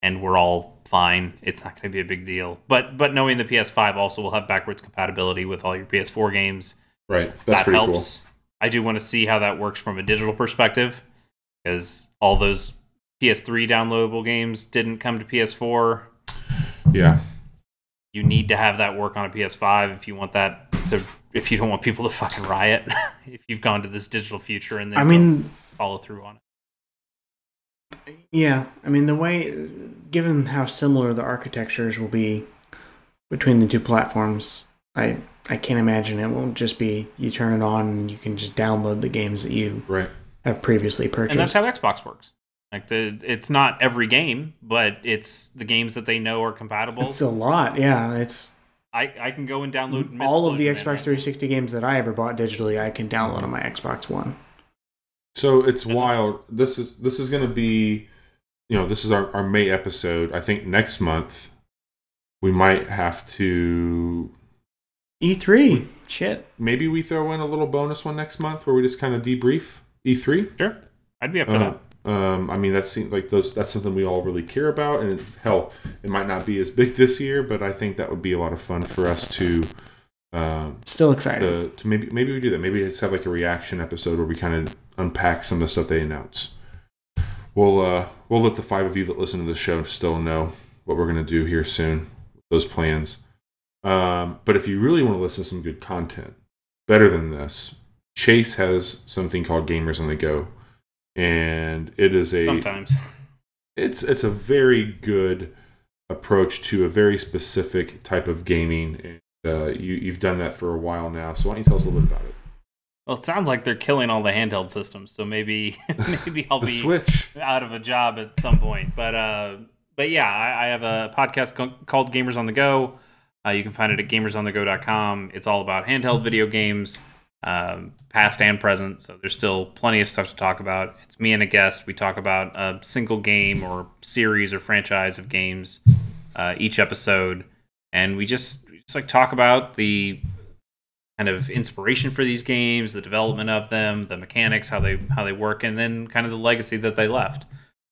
and we're all fine. It's not going to be a big deal. But but knowing the PS5 also will have backwards compatibility with all your PS4 games, Right. That's that pretty helps. I do want to see how that works from a digital perspective because all those PS3 downloadable games didn't come to PS4. Yeah. You need to have that work on a PS5 if you want that to if you don't want people to fucking riot if you've gone to this digital future and then I mean, follow through on it. Yeah. I mean, the way, given how similar the architectures will be between the two platforms, I I can't imagine it won't just be you turn it on and you can just download the games that you Right. have previously purchased. And that's how Xbox works. Like the it's not every game, but it's the games that they know are compatible. it's a lot. Yeah, it's I, I can go and download all of the Xbox 360 games that I ever bought digitally. I can download on my Xbox One. So it's wild. This is this is going to be, you know, this is our, our May episode. I think next month we might have to E3, shit. maybe we throw in a little bonus one next month where we just kind of debrief E3. Sure, I'd be up for Uh, that. um, I mean, that seems like those. That's something we all really care about, and hell, it might not be as big this year, but I think that would be a lot of fun for us to, um, Still excited. to, to maybe maybe we do that. Maybe it's have like a reaction episode where we kind of unpack some of the stuff they announce. We'll uh, we'll let the five of you that listen to the show still know what we're gonna do here soon. Those plans. Um, but if you really want to listen to some good content, better than this, Chase has something called Gamers on the Go, and it is a Sometimes. it's it's a very good approach to a very specific type of gaming. And, uh, you you've done that for a while now, so why don't you tell us a little bit about it? Well, it sounds like they're killing all the handheld systems, so maybe maybe I'll be Switch. out of a job at some point. But uh, but yeah, I, I have a podcast co- called Gamers on the Go. Uh, you can find it at gamersonthego.com. It's all about handheld video games, um, past and present. So there's still plenty of stuff to talk about. It's me and a guest. We talk about a single game or series or franchise of games uh, each episode, and we just we just like talk about the kind of inspiration for these games, the development of them, the mechanics, how they how they work, and then kind of the legacy that they left.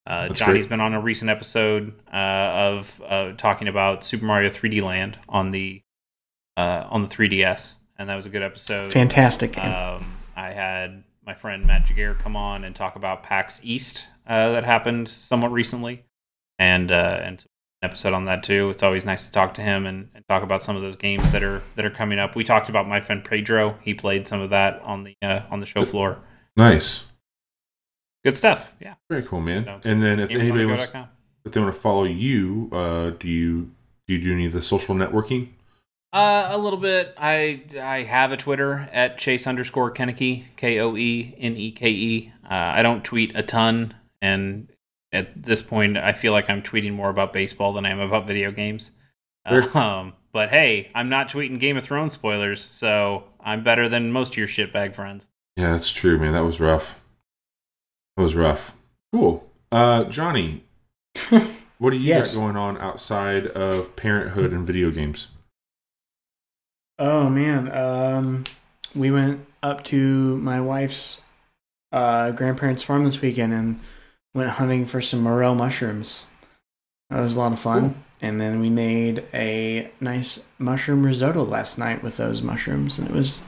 Uh, That's Johnny's great. been on a recent episode uh, of uh, talking about Super Mario 3D Land on the uh, on the 3DS, and that was a good episode. Fantastic. Um, I had my friend Matt Jaguar come on and talk about PAX East uh, that happened somewhat recently, and uh, and an episode on that too. It's always nice to talk to him and, and talk about some of those games that are that are coming up. We talked about my friend Pedro. He played some of that on the uh, on the show floor. Nice. Good stuff. Yeah. Very cool, man. So, And then if anybody wants, if they want to follow you, uh, do you do you do any of the social networking? Uh, a little bit. I I have a Twitter at chase underscore Koeneke K O E N E K E. Uh, I don't tweet a ton, and at this point, I feel like I'm tweeting more about baseball than I am about video games. Sure. Um, but hey, I'm not tweeting Game of Thrones spoilers, so I'm better than most of your shitbag friends. Yeah, that's true, man. That was rough. That was rough. Cool. Uh, Johnny, what do you Yes. got going on outside of parenthood and video games? Oh man, um, we went up to my wife's uh, grandparents' farm this weekend and went hunting for some morel mushrooms. That was a lot of fun. and then we made a nice mushroom risotto last night with those mushrooms, and it was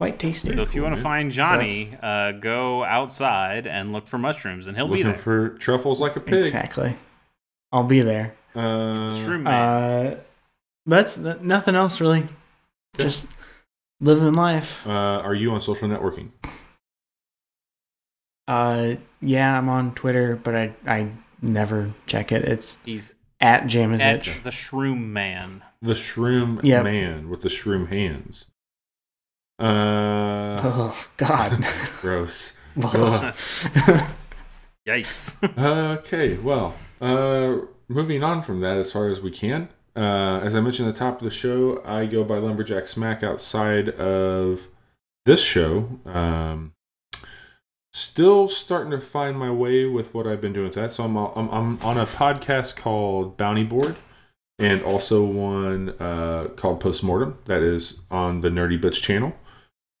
quite tasty. So if you Cool, want to man. find Johnny, uh, go outside and look for mushrooms, and he'll be there. for truffles like a pig. Exactly. I'll be there. Uh, He's the shroom man. Uh, that's n- nothing else really. Yeah. Just living life. uh, are you on social networking? Uh, yeah, I'm on Twitter, but I I never check it. It's He's at at jamizich. the Shroom Man. The shroom Yep. man with the shroom hands. Uh, Oh God. gross. Yikes. Okay, well, uh, moving on from that as far as we can. Uh, as I mentioned at the top of the show, I go by Lumberjack Smack outside of this show. Um, still starting to find my way with what I've been doing with that. So I'm, I'm, I'm on a podcast called Bounty Board and also one uh, called Postmortem that is on the Nerdy Bits channel.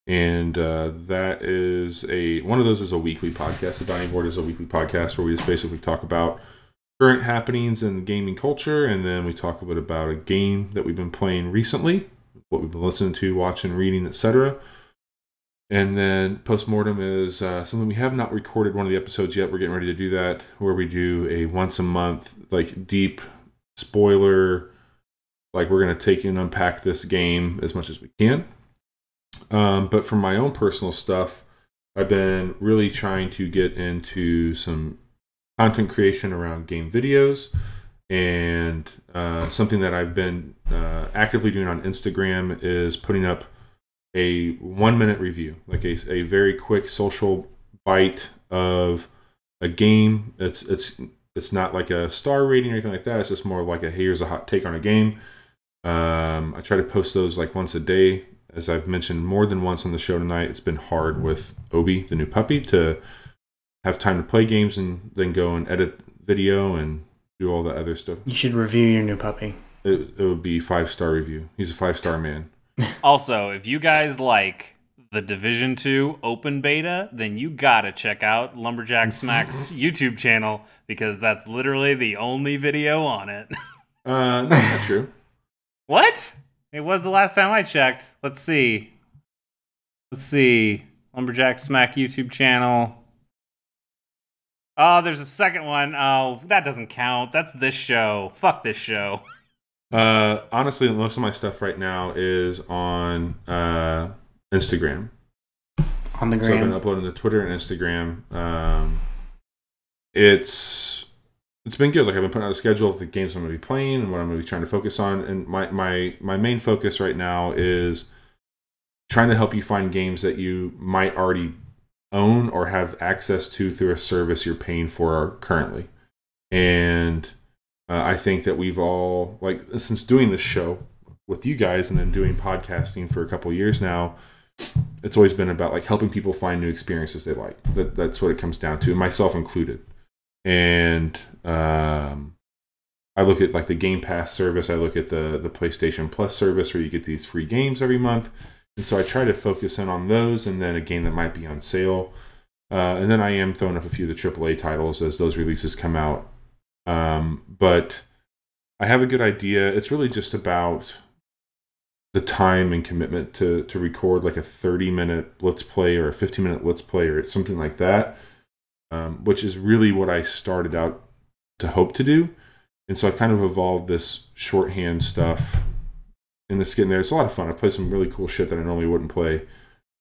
And uh, that is a one of those is a weekly podcast. The Bounty Board is a weekly podcast where we just basically talk about current happenings in gaming culture, and then we talk a bit about a game that we've been playing recently, what we've been listening to, watching, reading, etc. And then postmortem is uh, something we have not recorded one of the episodes yet. We're getting ready to do that, where we do a once a month like deep spoiler, like we're gonna take and unpack this game as much as we can. Um, but for my own personal stuff, I've been really trying to get into some content creation around game videos and uh, something that I've been uh, actively doing on Instagram is putting up a one minute review, like a, a very quick social bite of a game. It's it's it's not like a star rating or anything like that. It's just more like a here's a hot take on a game. Um, I try to post those like once a day. As I've mentioned more than once on the show tonight, it's been hard with Obi, the new puppy, to have time to play games and then go and edit video and do all the other stuff. you should review your new puppy. It, it would be five star review. He's a five star man. Also, if you guys like the Division 2 open beta, then you gotta check out Lumberjack Smack's YouTube channel because that's literally the only video on it. Uh, no, not true. what? It was the last time I checked. Let's see. Let's see. Lumberjack Smack YouTube channel. Oh, there's a second one. Oh, that doesn't count. That's this show. Fuck this show. Uh, honestly, most of my stuff right now is on uh, Instagram. On the So I've been uploading to Twitter and Instagram. Um, it's it's been good. Like I've been putting out a schedule of the games I'm going to be playing and what I'm going to be trying to focus on. And my my my main focus right now is trying to help you find games that you might already own or have access to through a service you're paying for currently. And uh, I think that we've all like since doing this show with you guys and then doing podcasting for a couple years now it's always been about like helping people find new experiences they like. That that's what it comes down to, myself included. And um, I look at like the Game Pass service. I look at the the PlayStation Plus service where you get these free games every month. And so I try to focus in on those, and then a game that might be on sale. Uh, and then I am throwing up a few of the AAA titles as those releases come out. Um, but I have a good idea. It's really just about the time and commitment to to record like a 30 minute let's play or a 15 minute let's play or something like that um, which is really what i started out to hope to do. And so i've kind of evolved this shorthand stuff and it's getting there. It's a lot of fun. I play some really cool shit that i normally wouldn't play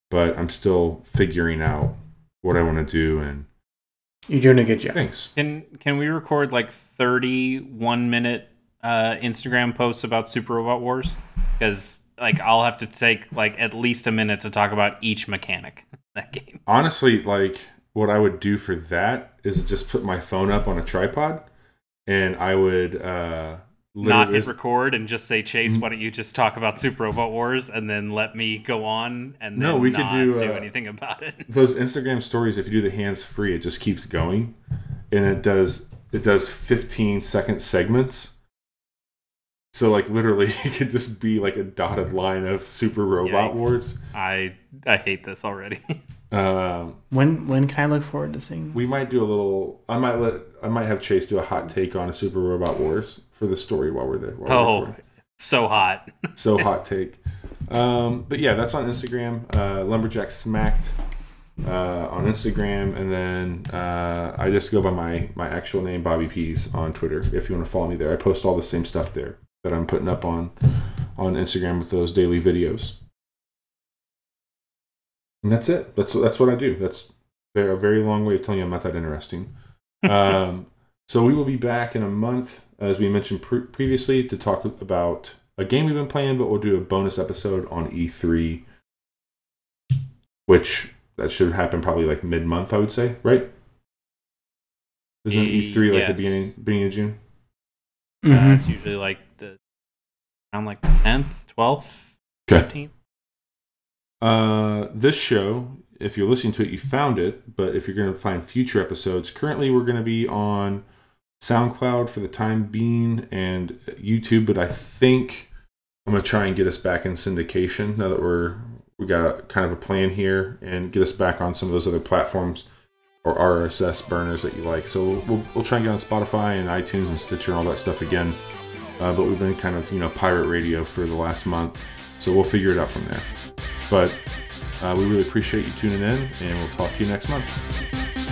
but i'm still figuring out what i want to do and You're doing a good job. thanks Can can we record like 31 minute uh, Instagram posts about Super Robot Wars? Because like I'll have to take like at least a minute to talk about each mechanic in that game. honestly like what i would do for that is just put my phone up on a tripod and i would uh Not hit record and just say Mm. Chase, why don't you just talk about Super Robot Wars and then let me go on and No, we could do, do uh, anything about it. those Instagram stories, if you do the hands free, it just keeps going, and it does it does 15 second segments. So like literally, it could just be like a dotted line of Super Robot Yikes. Wars. I I hate this already. Um, When when can I look forward to seeing? This? we might do a little. I might let. I might have Chase do a hot take on a Super Robot Wars for the story while we're there. While we're Oh, so hot. so hot take. Um, but yeah, that's on Instagram. Uh, Lumberjack Smacked uh, on Instagram, and then uh, I just go by my my actual name, Bobby Pease, on Twitter. If you want to follow me there, I post all the same stuff there that I'm putting up on on Instagram with those daily videos. And that's it. That's that's what I do. That's very, a very long way of telling you I'm not that interesting. Um, so we will be back in a month, as we mentioned pre- previously, to talk about a game we've been playing, but we'll do a bonus episode on E3, which that should happen probably like mid month, I would say, right? Isn't E- E3 like the beginning beginning of June? Uh, Mhm. it's usually like the around like the tenth, twelfth, Okay. fifteenth. Uh, this show, if you're listening to it, you found it. But if you're going to find future episodes, currently we're going to be on SoundCloud for the time being and YouTube. But I think I'm going to try and get us back in syndication now that we're we got kind of a plan here and get us back on some of those other platforms or RSS burners that you like. So we'll, we'll, try and get on Spotify and iTunes and Stitcher and all that stuff again. Uh, but we've been kind of you know pirate radio for the last month, so we'll figure it out from there. But uh, we really appreciate you tuning in, and we'll talk to you next month.